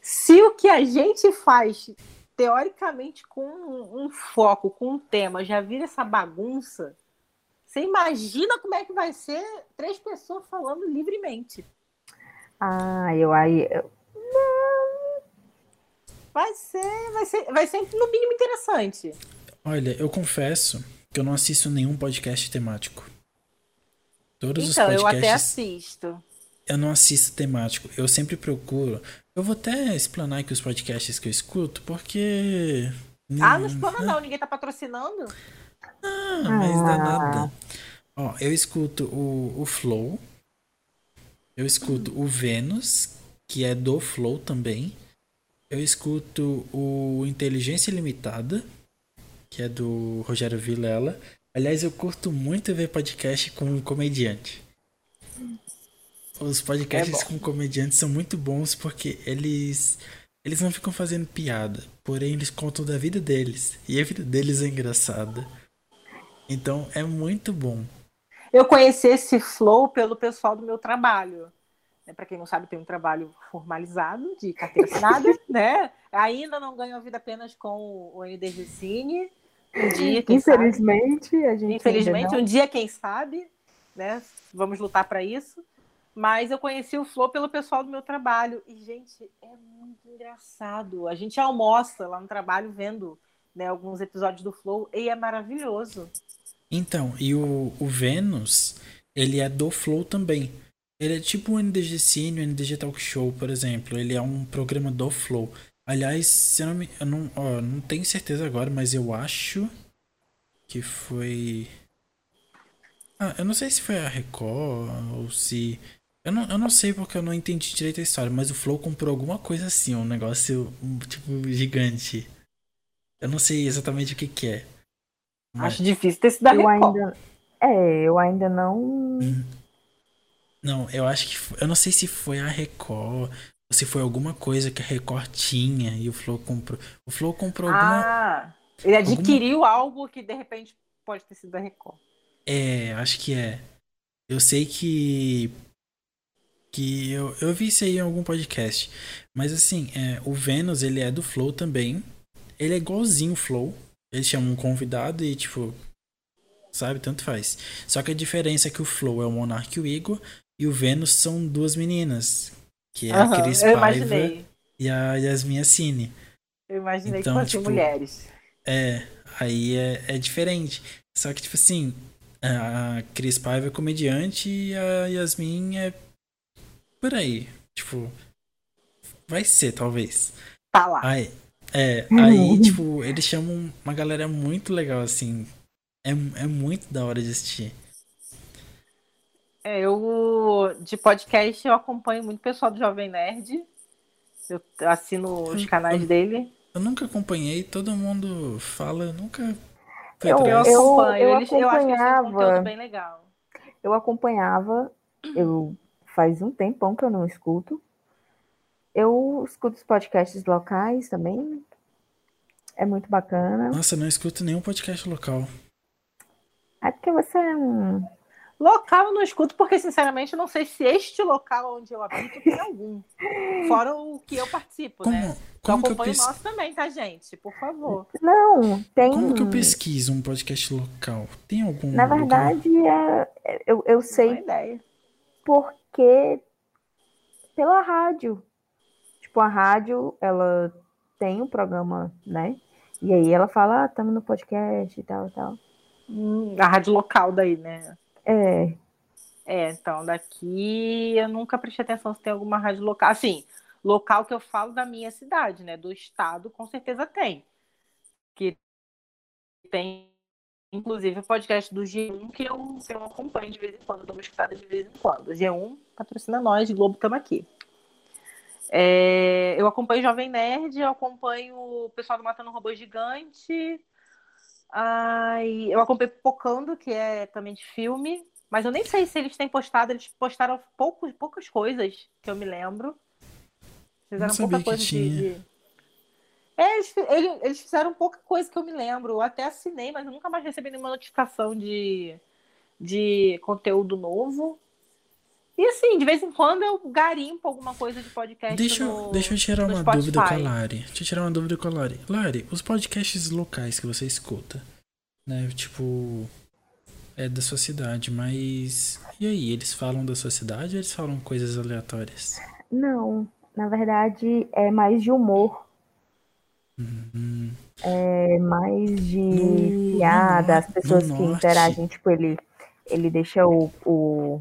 Se o que a gente faz, teoricamente, com um, um foco, com um tema, já vira essa bagunça, você imagina como é que vai ser três pessoas falando livremente. Ah, eu aí. eu- Vai ser, vai ser, vai ser no mínimo interessante. Olha, eu confesso que eu não assisto nenhum podcast temático. Todos então, os eu podcasts. até assisto. Eu não assisto temático. Eu sempre procuro. Eu vou até explanar aqui os podcasts que eu escuto, porque. Ah, não explana não, ninguém tá patrocinando. Ah, mas dá Ah. nada. Ó, eu escuto o, o Flow. Eu escuto o Vênus, que é do Flow também. Eu escuto o Inteligência Limitada, que é do Rogério Vilela. Aliás, eu curto muito ver podcast com um comediante. Os podcasts É com comediantes são muito bons porque eles eles não ficam fazendo piada, porém eles contam da vida deles e a vida deles é engraçada. Então é muito bom. Eu conheci esse flow pelo pessoal do meu trabalho. Né, Para quem não sabe, tem um trabalho formalizado de carteira assinada, né? Ainda não ganho a vida apenas com o NDG Cine. Um dia, quem sabe. Infelizmente, a gente. Infelizmente, um dia, quem sabe, né? Vamos lutar para isso. Mas eu conheci o Flow pelo pessoal do meu trabalho. E, gente, é muito engraçado. A gente almoça lá no trabalho vendo né, alguns episódios do Flow e é maravilhoso. Então, e o, o Vênus, ele é do Flow também. Ele é tipo o NDG Cine, o NDG Talk Show, por exemplo. Ele é um programa do Flow. Aliás, se eu não, me, eu não, ó, não tenho certeza agora, mas eu acho que foi. Ah, eu não sei se foi a Record ou se. Eu não, eu não sei porque eu não entendi direito a história, mas o Flow comprou alguma coisa assim, um negócio um, tipo gigante. Eu não sei exatamente o que, que é. Mas- Acho difícil ter sido da Eu Record. ainda. É, eu ainda não. Não, eu acho que. foi- Eu não sei se foi a Record ou se foi alguma coisa que a Record tinha e o Flow comprou. O Flow comprou alguma. Ah, ele adquiriu algo que de repente pode ter sido da Record. É, acho que é. Eu sei que. Que eu, eu vi isso aí em algum podcast. Mas assim, é, o Vênus, ele é do Flow também. Ele é igualzinho o Flow. Ele chama um convidado e, tipo. Sabe? Tanto faz. Só que a diferença é que o Flow é o Monark e o Igor. E o Vênus são duas meninas. Que é Aham, a Cris eu Paiva imaginei. e a Yasmin Assini. Eu imaginei Então, que fossem tipo, mulheres. É, aí é, é diferente. Só que, tipo assim, a Cris Paiva é comediante e a Yasmin é por aí. Tipo, vai ser, talvez. Tá lá. Aí, é, aí, tipo, eles chamam uma galera muito legal, assim. É, é muito da hora de assistir. É, eu, de podcast, eu acompanho muito o pessoal do Jovem Nerd. Eu assino os canais hum. dele. Eu nunca acompanhei, todo mundo fala, eu nunca Eu- Eu eu- acompanho. eu eles, eu acho que eles têm um acompanhava. conteúdo bem legal. Eu acompanhava, eu faz um tempão que eu não escuto. Eu escuto os podcasts locais também. É muito bacana. Nossa, não escuto nenhum podcast local. É porque você é um. Local eu não escuto, porque, sinceramente, eu não sei se este local onde eu habito tem algum. Fora o que eu participo, Como, né? Como, que eu acompanho o pes... nosso também, tá, gente? Por favor. Não, tem. como que eu pesquiso um podcast local? Tem algum Na verdade, é, eu, eu sei ideia. porque pela rádio. Tipo, a rádio, ela tem um programa, né? E aí ela fala, ah, estamos no podcast e tal, e tal. Hum, a rádio local daí, né? É, É, então, daqui eu nunca prestei atenção se tem alguma rádio local. Assim, local que eu falo da minha cidade, né? Do estado, com certeza tem. Que tem Inclusive o podcast do G1, que eu, que eu acompanho de vez em quando, dou uma escutada de vez em quando. G1 patrocina nós, Globo, estamos aqui. É, eu acompanho Jovem Nerd, eu acompanho o pessoal do Matando Robô Gigante. Ai, eu acompanho Pocando, que é também de filme. Mas eu nem sei se eles têm postado, eles postaram poucos, poucas coisas que eu me lembro. Fizeram pouca coisa de, de... É, eles, eles, fizeram pouca coisa que eu me lembro. Eu até assinei, mas eu nunca mais recebi nenhuma notificação de, de conteúdo novo. E assim, de vez em quando eu garimpo alguma coisa de podcast. Deixa, no, deixa eu tirar uma Spotify. dúvida com a Lari. Deixa eu tirar uma dúvida com a Lari. Lari, os podcasts locais que você escuta, né? Tipo, é da sua cidade, mas. E aí, eles falam da sua cidade ou eles falam coisas aleatórias? Não, na verdade é mais de humor. Uhum. É mais de no, piada, no, as pessoas que interagem, tipo, ele, ele deixa o, o.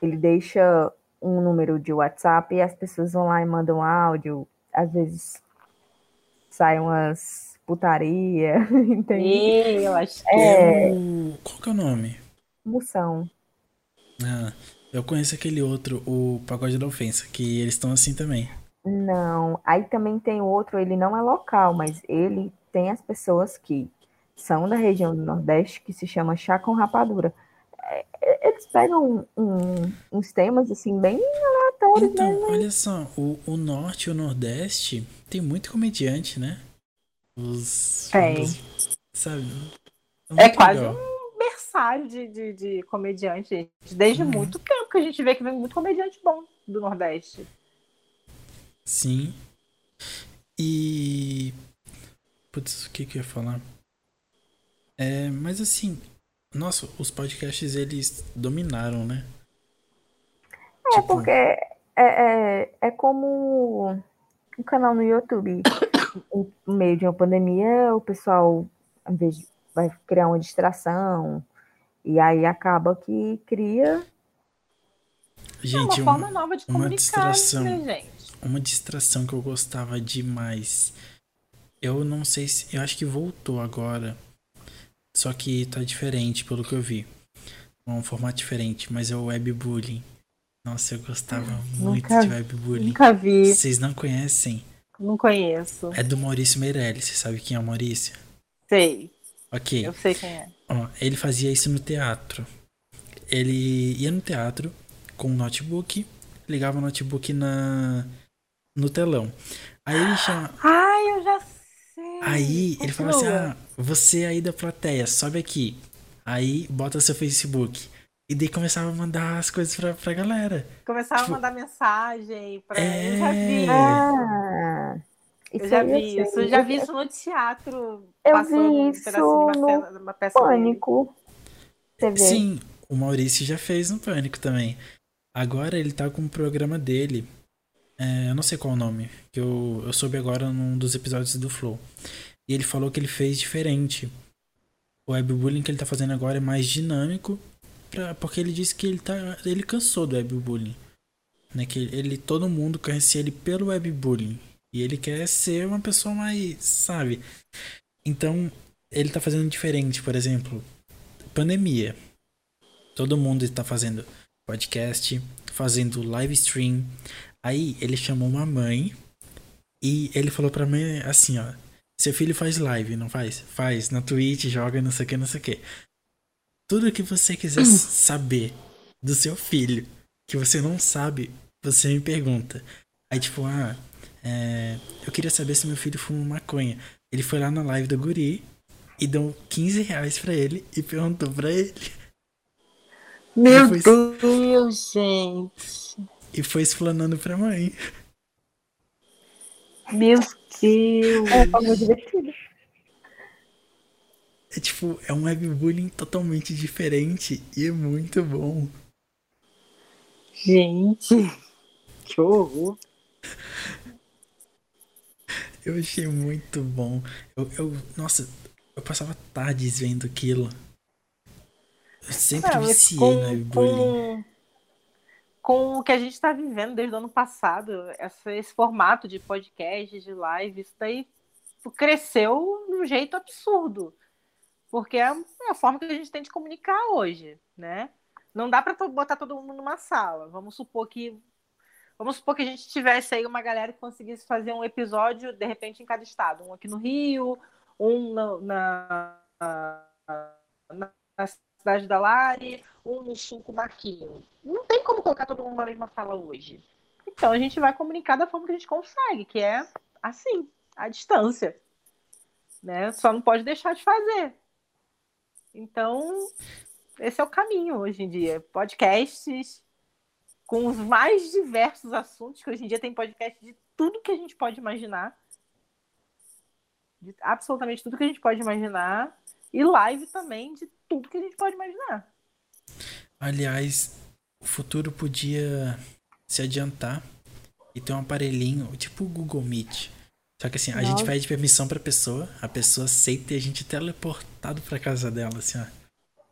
Ele deixa um número de WhatsApp e as pessoas vão lá e mandam áudio. Às vezes saem umas putaria, entende? Eu acho que é... Qual que é o nome? Moção. Ah, eu conheço aquele outro, o Pagode da Ofensa, que eles estão assim também. Não, aí também tem outro, ele não é local, mas ele tem as pessoas que são da região do Nordeste, que se chama Chá com Rapadura. É, é, eles pegam um, uns temas, assim, bem aleatórios. Então, mesmo. olha só, o, o Norte e o Nordeste tem muito comediante, né? Os. Tem. Os, sabe? É, é quase legal. um berçário de, de, de comediante. Desde uhum. muito tempo que a gente vê que vem muito comediante bom do Nordeste. Sim. E. Putz, o que, que eu ia falar? É, mas assim, nossa, os podcasts eles dominaram, né? É, tipo... porque é, é, é como um canal no YouTube. no meio de uma pandemia, o pessoal, às vezes, vai criar uma distração. E aí acaba que cria. Gente, é uma, uma forma nova de comunicar, uma distração, né, gente? Uma distração que eu gostava demais. Eu não sei se. Eu acho que voltou agora. Só que tá diferente, pelo que eu vi. É um formato diferente, mas é o webbullying. Nossa, eu gostava muito de webbullying. Nunca vi. Vocês não conhecem? Não conheço. É do Maurício Meirelles. Você sabe quem é o Maurício? Sei. Ok. Eu sei quem é. Ó, ele fazia isso no teatro. Ele ia no teatro com um notebook, ligava o notebook na no telão. Aí ele chama. Ai, eu já sei. Aí ele fala assim: ah, você aí da plateia, sobe aqui. Aí bota seu Facebook. E daí começava a mandar as coisas pra, pra galera. Começava tipo, a mandar mensagem pra. É... Eu já vi. Ah, eu já vi isso. Eu já vi isso no teatro. Eu vi isso um no uma peça Pânico. Sim, o Maurício já fez um Pânico também. Agora ele tá com o programa dele é, eu não sei qual o nome, que eu, eu soube agora num dos episódios do Flow. E ele falou que ele fez diferente. O webbullying que ele tá fazendo agora é mais dinâmico, pra, porque ele disse que ele, tá, ele cansou do webbullying. Né, que ele, todo mundo conhecia ele pelo webbullying. E ele quer ser uma pessoa mais, sabe? Então, ele tá fazendo diferente, por exemplo, pandemia. Todo mundo está fazendo podcast, fazendo live stream, Aí ele chamou uma mãe e ele falou pra mãe assim, ó. Seu filho faz live, não faz? Faz, na Twitch, joga, não sei o que, não sei o que. Tudo que você quiser saber do seu filho, que você não sabe, você me pergunta. Aí tipo, ah, é, eu queria saber se meu filho fuma maconha. Ele foi lá na live do guri e deu 15 reais pra ele e perguntou pra ele. Meu Deus, gente. E foi explanando pra mãe. Meu Deus! É, foi divertido. É tipo, é um webbullying totalmente diferente e é muito bom. Gente, que horror! Eu achei muito bom. Eu, eu, nossa, eu passava tardes vendo aquilo. Eu sempre Não, viciei com, no webbullying. Com com o que a gente está vivendo desde o ano passado, essa, esse formato de podcast, de live, isso daí cresceu de um jeito absurdo. Porque é a forma que a gente tem de comunicar hoje, né? Não dá para botar todo mundo numa sala. Vamos supor que vamos supor que a gente tivesse aí uma galera que conseguisse fazer um episódio de repente em cada estado, um aqui no Rio, um na, na, na cidade da Lari, um no sul Marquinho. Não tem como colocar todo mundo na mesma sala hoje. Então a gente vai comunicar da forma que a gente consegue, que é assim, à distância. Né? Só não pode deixar de fazer. Então, esse é o caminho hoje em dia. Podcasts com os mais diversos assuntos, que hoje em dia tem podcast de tudo que a gente pode imaginar. De absolutamente tudo que a gente pode imaginar. E live também de tudo que a gente pode imaginar. Aliás, o futuro podia se adiantar e ter um aparelhinho, tipo o Google Meet. Só que assim, a gente pede permissão pra pessoa, a pessoa aceita e a gente teleportado pra casa dela, assim, ó.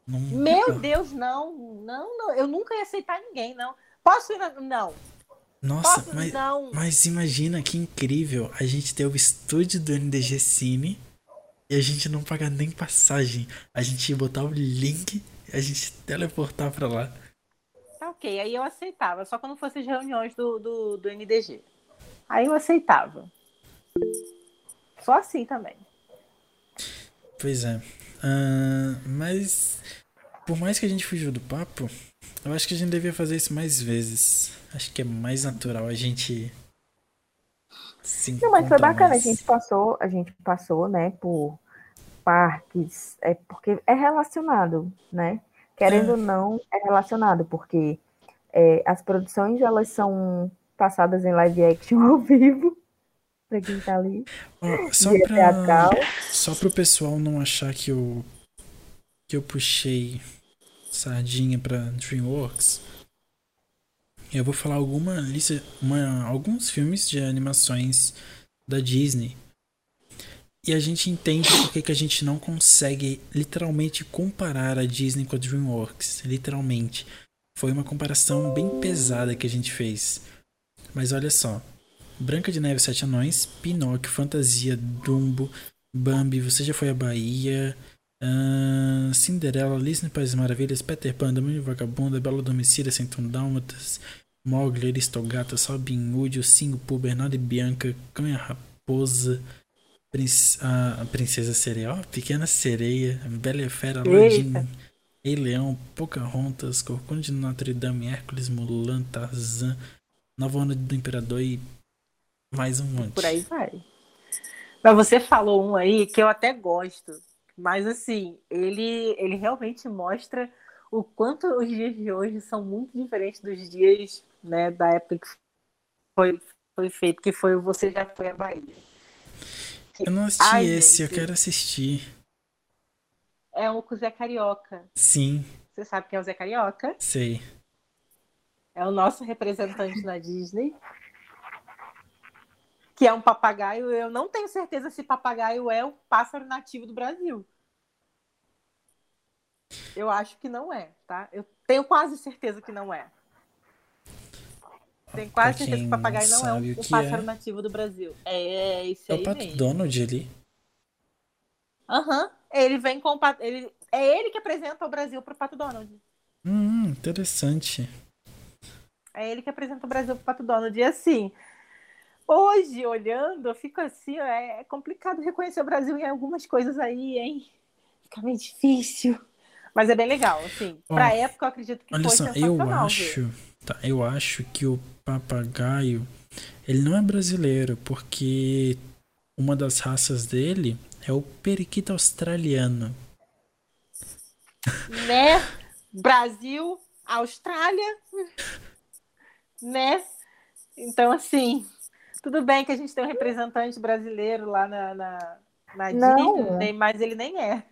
Meu Deus, não, não, não. Eu nunca ia aceitar ninguém, não. Posso ir? Na... Não. Nossa, Posso? mas, não. mas imagina que incrível a gente ter o estúdio do NDG Cine e a gente não pagar nem passagem. A gente ia botar o link e a gente teleportar pra lá. Tá ok, aí eu aceitava, só quando fosse as reuniões do, do, do NDG. Aí eu aceitava. Só assim também. Pois é. Uh, mas por mais que a gente fugiu do papo, eu acho que a gente devia fazer isso mais vezes. Acho que é mais natural a gente se Não, mas foi bacana, mais. a gente passou, a gente passou, né, por parques, é porque é relacionado, né? Querendo é. ou não, é relacionado, porque é, as produções elas são passadas em live action ao vivo pra quem tá ali. só, pra, só pro pessoal não achar que eu, que eu puxei sardinha pra DreamWorks, eu vou falar alguma lista, uma, alguns filmes de animações da Disney. E a gente entende porque que a gente não consegue literalmente comparar a Disney com a DreamWorks. Literalmente. Foi uma comparação bem pesada que a gente fez. Mas olha só. Branca de Neve e Sete Anões, Pinóquio, Fantasia, Dumbo, Bambi, Você Já Foi à Bahia, uh, Cinderela, Alice País Maravilhas, Peter Pan, Domínio Vagabunda, Bela Domicília, Centão Dálmatas, Mogli, Aristogata, Robin Hood, O Singapur, Bernardo e Bianca, Canha Raposa, Princ a Princesa Sereia, oh, Pequena Sereia, Bela e Fera, Aladdin, Rei Leão, Pocahontas, Corcunda de Notre Dame, Hércules, Mulan, Tarzan, Nova Onda do Imperador e mais um monte. Por aí vai. Mas você falou um aí que eu até gosto. Mas assim, ele, ele realmente mostra o quanto os dias de hoje são muito diferentes dos dias né, da época que foi, foi feito, que foi o Você Já Foi à Bahia. Eu não assisti Ai, esse, gente, eu quero assistir. É o com o Zé Carioca. Sim. Você sabe quem é o Zé Carioca? Sei. É o nosso representante na Disney que é um papagaio. Eu não tenho certeza se papagaio é o pássaro nativo do Brasil. Eu acho que não é, tá? Eu tenho quase certeza que não é. Tenho quase certeza que o papagaio não é um, um pássaro é. nativo do Brasil. É, é esse é aí o Pato mesmo. Donald ali. Aham. Uhum. Ele vem com o Pato... ele É ele que apresenta o Brasil pro Pato Donald. Hum, interessante. É ele que apresenta o Brasil pro Pato Donald. E assim, hoje, olhando, eu fico assim, é, complicado reconhecer o Brasil em algumas coisas aí, hein? Fica meio difícil. Mas é bem legal, assim. Oh, pra época, eu acredito que olha foi só, eu acho, tá, eu acho que o papagaio, ele não é brasileiro, porque uma das raças dele é o periquito australiano. Né? Brasil, Austrália, né? Então, assim, tudo bem que a gente tem um representante brasileiro lá na, na, na Disney, mas ele nem é.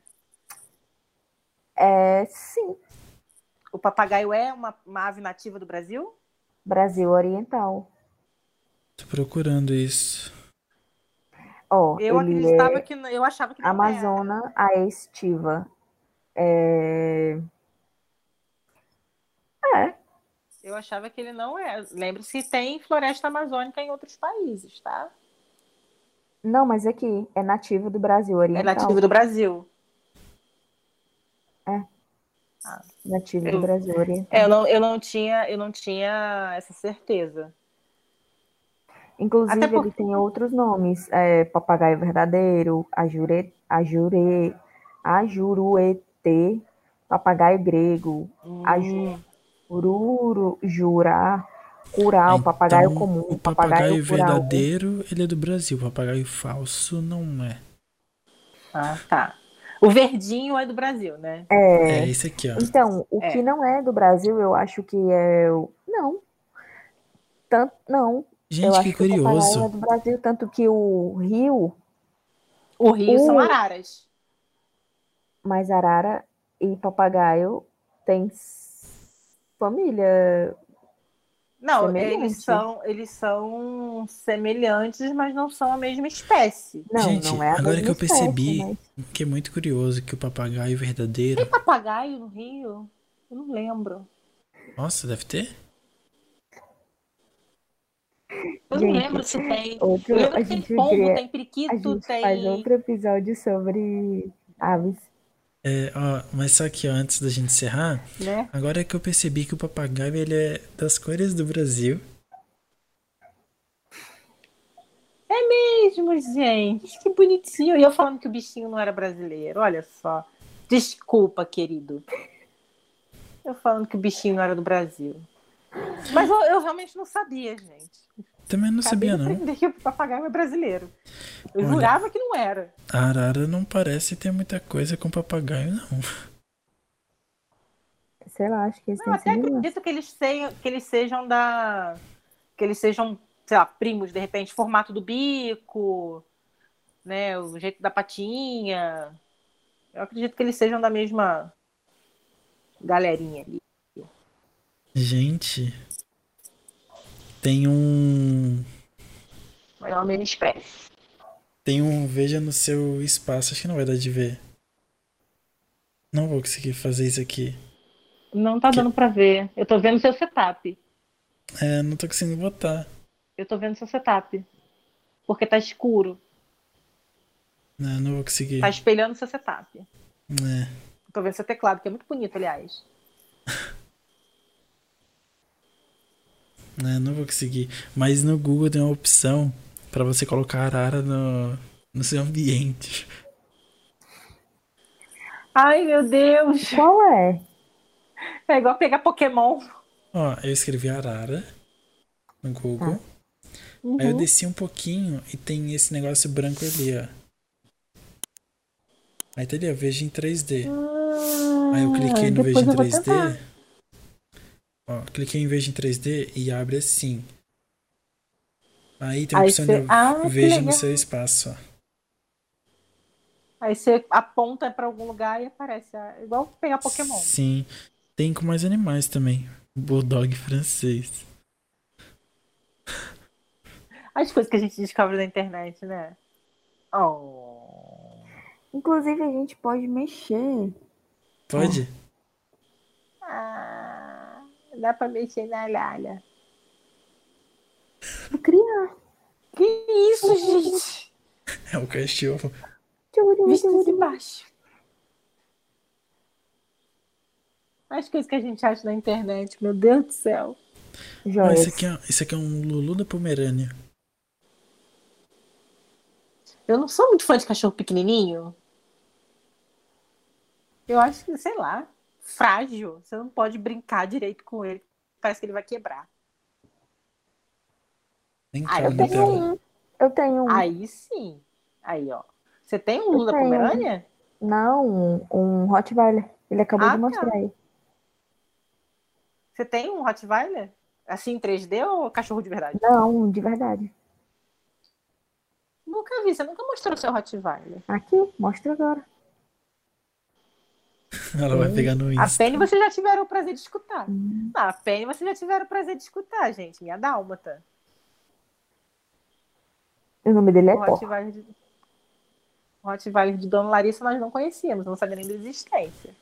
É, sim. O papagaio é uma, uma ave nativa do Brasil? Brasil Oriental. Tô procurando isso. Oh, eu acreditava é que eu achava que não Amazona a estiva. É... é. Eu achava que ele não é. Lembre-se que tem floresta amazônica em outros países, tá? Não, mas aqui é nativo do Brasil oriental. É nativo do Brasil. Nativo Eu- do Brasil Oriental. É, eu não, eu não tinha, eu não tinha essa certeza. Inclusive, ele tem outros nomes. É, papagaio verdadeiro, ajure, ajure, ajuruete, papagaio grego, Hum, ururu, jurá, curau, papagaio Então, comum, O papagaio papagaio verdadeiro, ele é do Brasil. O papagaio falso não é. Ah, tá. O verdinho é do Brasil, né? É, É, esse aqui, ó. então, o É. que não é do Brasil, eu acho que é o... Não. Tanto, não. eu Gente, acho que que o papagaio é curioso. do Brasil, tanto que o rio, O rio são O- araras. mais arara e papagaio tem s- família. Não, Semelhante. eles são, eles são semelhantes, mas não são a mesma espécie. Não, Gente, não é a agora mesma que eu percebi- espécie, mas- Que é muito curioso que o papagaio verdadeiro. Tem papagaio no rio? Eu não lembro. Nossa, deve ter? Eu Gente, não lembro se tem. Outro, Eu lembro a que tem gente pombo, tem a periquito, gente tem. faz outro episódio sobre aves. É, ó, mas só que ó, antes da gente encerrar, Né? agora que eu percebi que o papagaio ele é das cores do Brasil. Mesmo, gente. Que bonitinho. E eu falando que o bichinho não era brasileiro. Olha só. Desculpa, querido. Eu falando que o bichinho não era do Brasil. Mas eu, eu realmente não sabia, gente. Também não Acabei sabia, não. aprender que o papagaio é brasileiro. Eu Olha. jurava que não era. A arara não parece ter muita coisa com papagaio, não. Sei lá, acho que eles Não, têm até acredito que eles, sejam, que eles sejam da. Que eles sejam, sei lá, primos, de repente, formato do bico, né? O jeito da patinha. Eu acredito que eles sejam da mesma galerinha ali. Gente. Tem um. É uma mesma espécie. Tem um Veja no seu espaço. Acho que não vai dar de ver. Não vou conseguir fazer isso aqui. Não tá Que- dando pra ver. Eu tô vendo seu setup. É, não tô conseguindo botar. Eu tô vendo seu setup. Porque tá escuro. Não, não vou conseguir. Tá espelhando seu setup. É. Tô vendo seu teclado, que é muito bonito, aliás. É, não vou conseguir. Mas no Google tem uma opção pra você colocar arara no, no seu ambiente. Ai, meu Deus! Qual é? É igual pegar Pokémon. Ó, eu escrevi arara no Google. Aí eu Uhum. desci um pouquinho e tem esse negócio branco ali, ó. Aí tá ali, ó, veja em 3D. Aí eu cliquei no Ah, Veja em eu vou 3D. tentar. Ó, cliquei em Veja em 3D e abre assim. Aí tem a opção cê- de Ah, Veja no seu espaço, ó. Aí você aponta pra algum lugar e aparece. Ah, Igual pegar Pokémon. Sim. Tem com mais animais também. Bulldog francês. As coisas que a gente descobre na internet, né? Oh. Inclusive, a gente pode mexer. Pode? Ah, dá pra mexer na lalha. Criar. Que isso, gente? É o cachorro. Vistas embaixo. As coisas que a gente acha na internet, meu Deus do céu. Joias. esse, aqui é, esse aqui é um Lulu da Pomerânia. Eu não sou muito fã de cachorro pequenininho. Eu acho que, sei lá, frágil. Você não pode brincar direito com ele. Parece que ele vai quebrar. Ah, eu tenho um. Eu tenho um. Aí sim. Aí, ó. Você tem um Lula tenho. Pomerânia? Não, um, um Rottweiler. Ele acabou Ah, de tá. mostrar aí. Você tem um Rottweiler? Assim em 3D ou cachorro de verdade? Não, de verdade. Nunca vi. Você nunca mostrou o seu Rottweiler. Aqui, mostra agora. Ela vai pegar no A Insta. Penny vocês já tiveram o prazer de escutar. Hum. Ah, a Penny vocês já tiveram o prazer de escutar, gente. Minha dálmata. O nome dele é O. Rottweiler de... o Rottweiler de Dona Larissa nós não conhecíamos, não sabia nem da existência.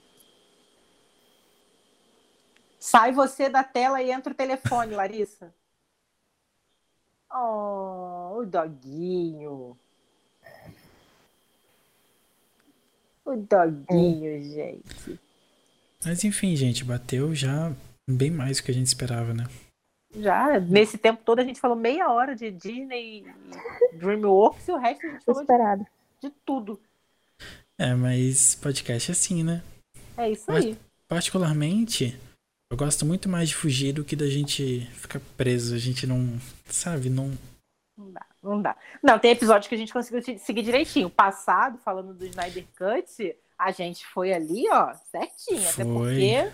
Sai você da tela e entra o telefone, Larissa. Oh, o doguinho. O doguinho, gente. Mas enfim, gente, bateu já bem mais do que a gente esperava, né? Já, nesse tempo todo a gente falou meia hora de Disney e DreamWorks e o resto a gente falou de, Esperado. de tudo. É, mas podcast é assim, né? É isso Mas- aí. Particularmente, eu gosto muito mais de fugir do que da gente ficar preso. A gente não, sabe, não. Não dá, não dá. Não, tem episódios que a gente conseguiu seguir direitinho. O passado, falando do Snyder Cut, a gente foi ali, ó, certinho. Até Foi. porque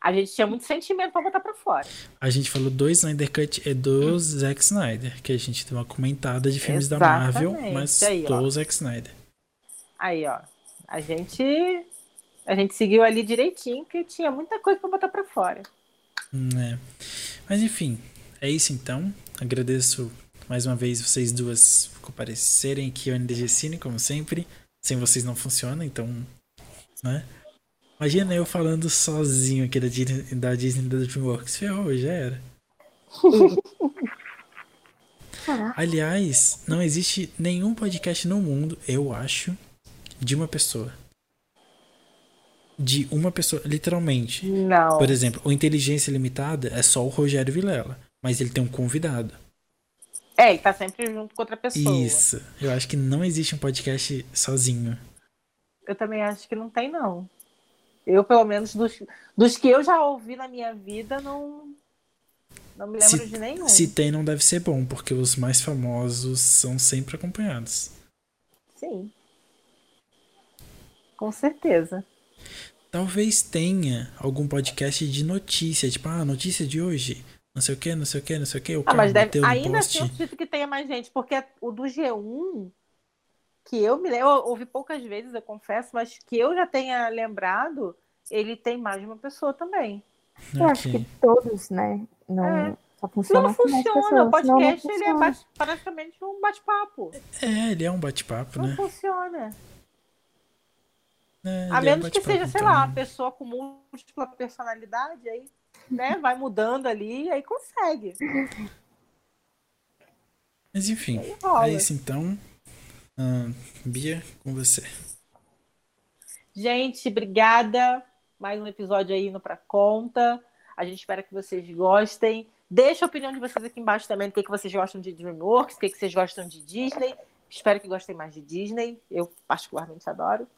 a gente tinha muito sentimento pra botar pra fora. A gente falou do Snyder Cut e do Zack Snyder, que a gente deu uma comentada de filmes da Exatamente. Marvel, mas Aí, ó. do Zack Snyder. Aí, ó, a gente a gente seguiu ali direitinho, que tinha muita coisa pra botar pra fora. Hum, É. Mas enfim, é isso então. Agradeço mais uma vez vocês duas comparecerem aqui ao NDG Cine, como sempre. Sem vocês não funciona, então. Né? Imagina eu falando sozinho aqui da Disney da, Disney, da DreamWorks. Ferrou, já era. Aliás, não existe nenhum podcast no mundo, eu acho, de uma pessoa. De uma pessoa, literalmente. Não. Por exemplo, o Inteligência Limitada é só o Rogério Vilela, mas ele tem um convidado. É, ele tá sempre junto com outra pessoa. Isso. Eu acho que não existe um podcast sozinho. Eu também acho que não tem, não. Eu, pelo menos, dos, dos que eu já ouvi na minha vida, não, não me lembro Se- de nenhum. Se tem, não deve ser bom, porque os mais famosos são sempre acompanhados. Sim. Com certeza. Talvez tenha algum podcast de notícia, tipo, ah, notícia de hoje, não sei o que, não sei o que, não sei o que, o Ah, cara mas deve, no ainda poste. assim eu acredito que tenha mais gente, porque o do G1, que eu me lembro, eu ouvi poucas vezes, eu confesso, mas que eu já tenha lembrado, ele tem mais de uma pessoa também. Eu acho que todos, né? Não, É. Só Não, funciona não funciona. pessoas, o podcast não ele é bate- praticamente um bate-papo. É, ele é um bate-papo, Não né? funciona. É, A ele é um menos que seja, sei lá, uma pessoa com múltipla personalidade, aí, né, vai mudando ali e aí consegue. Mas enfim, é isso então. Ah, Bia, com você. Gente, obrigada. Mais um episódio aí indo pra conta. A gente espera que vocês gostem. Deixa a opinião de vocês aqui embaixo também do que, que vocês gostam de DreamWorks, do que, que vocês gostam de Disney. Espero que gostem mais de Disney. Eu particularmente adoro.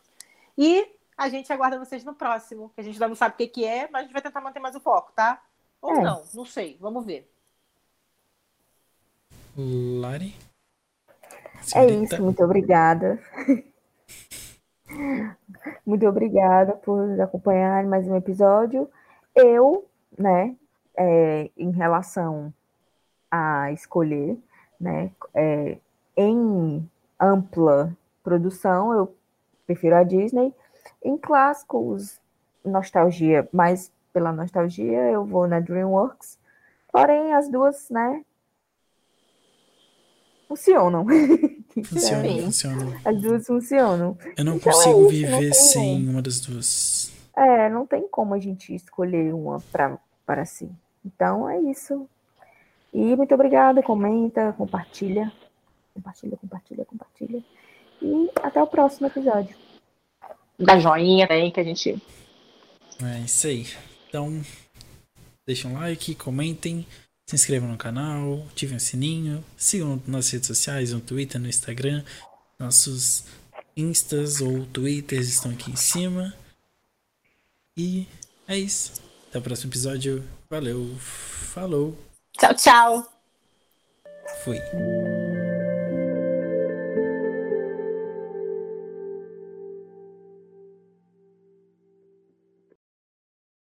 E a gente aguarda vocês no próximo, que a gente ainda não sabe o que, que é, mas a gente vai tentar manter mais o foco, tá? Ou É. não, não sei. Vamos ver. Lari? É Senhorita? isso, muito obrigada. muito obrigada por nos acompanhar em mais um episódio. Eu, né, é, em relação a escolher, né, é, em ampla produção, eu prefiro a Disney. Em clássicos, nostalgia, mais pela nostalgia, eu vou na DreamWorks. Porém, as duas, né, funcionam. Funciona, Sim. funciona. As duas funcionam. Eu não Então é consigo isso, não viver tem sem uma das duas. É, não tem como a gente escolher uma pra, para si. Então é isso. E muito obrigada. Comenta, compartilha. Compartilha, compartilha, compartilha. E até o próximo episódio. Dá joinha também, que a gente. É isso aí. Então, deixem um like, comentem, se inscrevam no canal, ativem o sininho, sigam nas redes sociais, no Twitter, no Instagram. Nossos instas ou twitters estão aqui em cima. E é isso. Até o próximo episódio. Valeu. Falou. Tchau, tchau. Fui.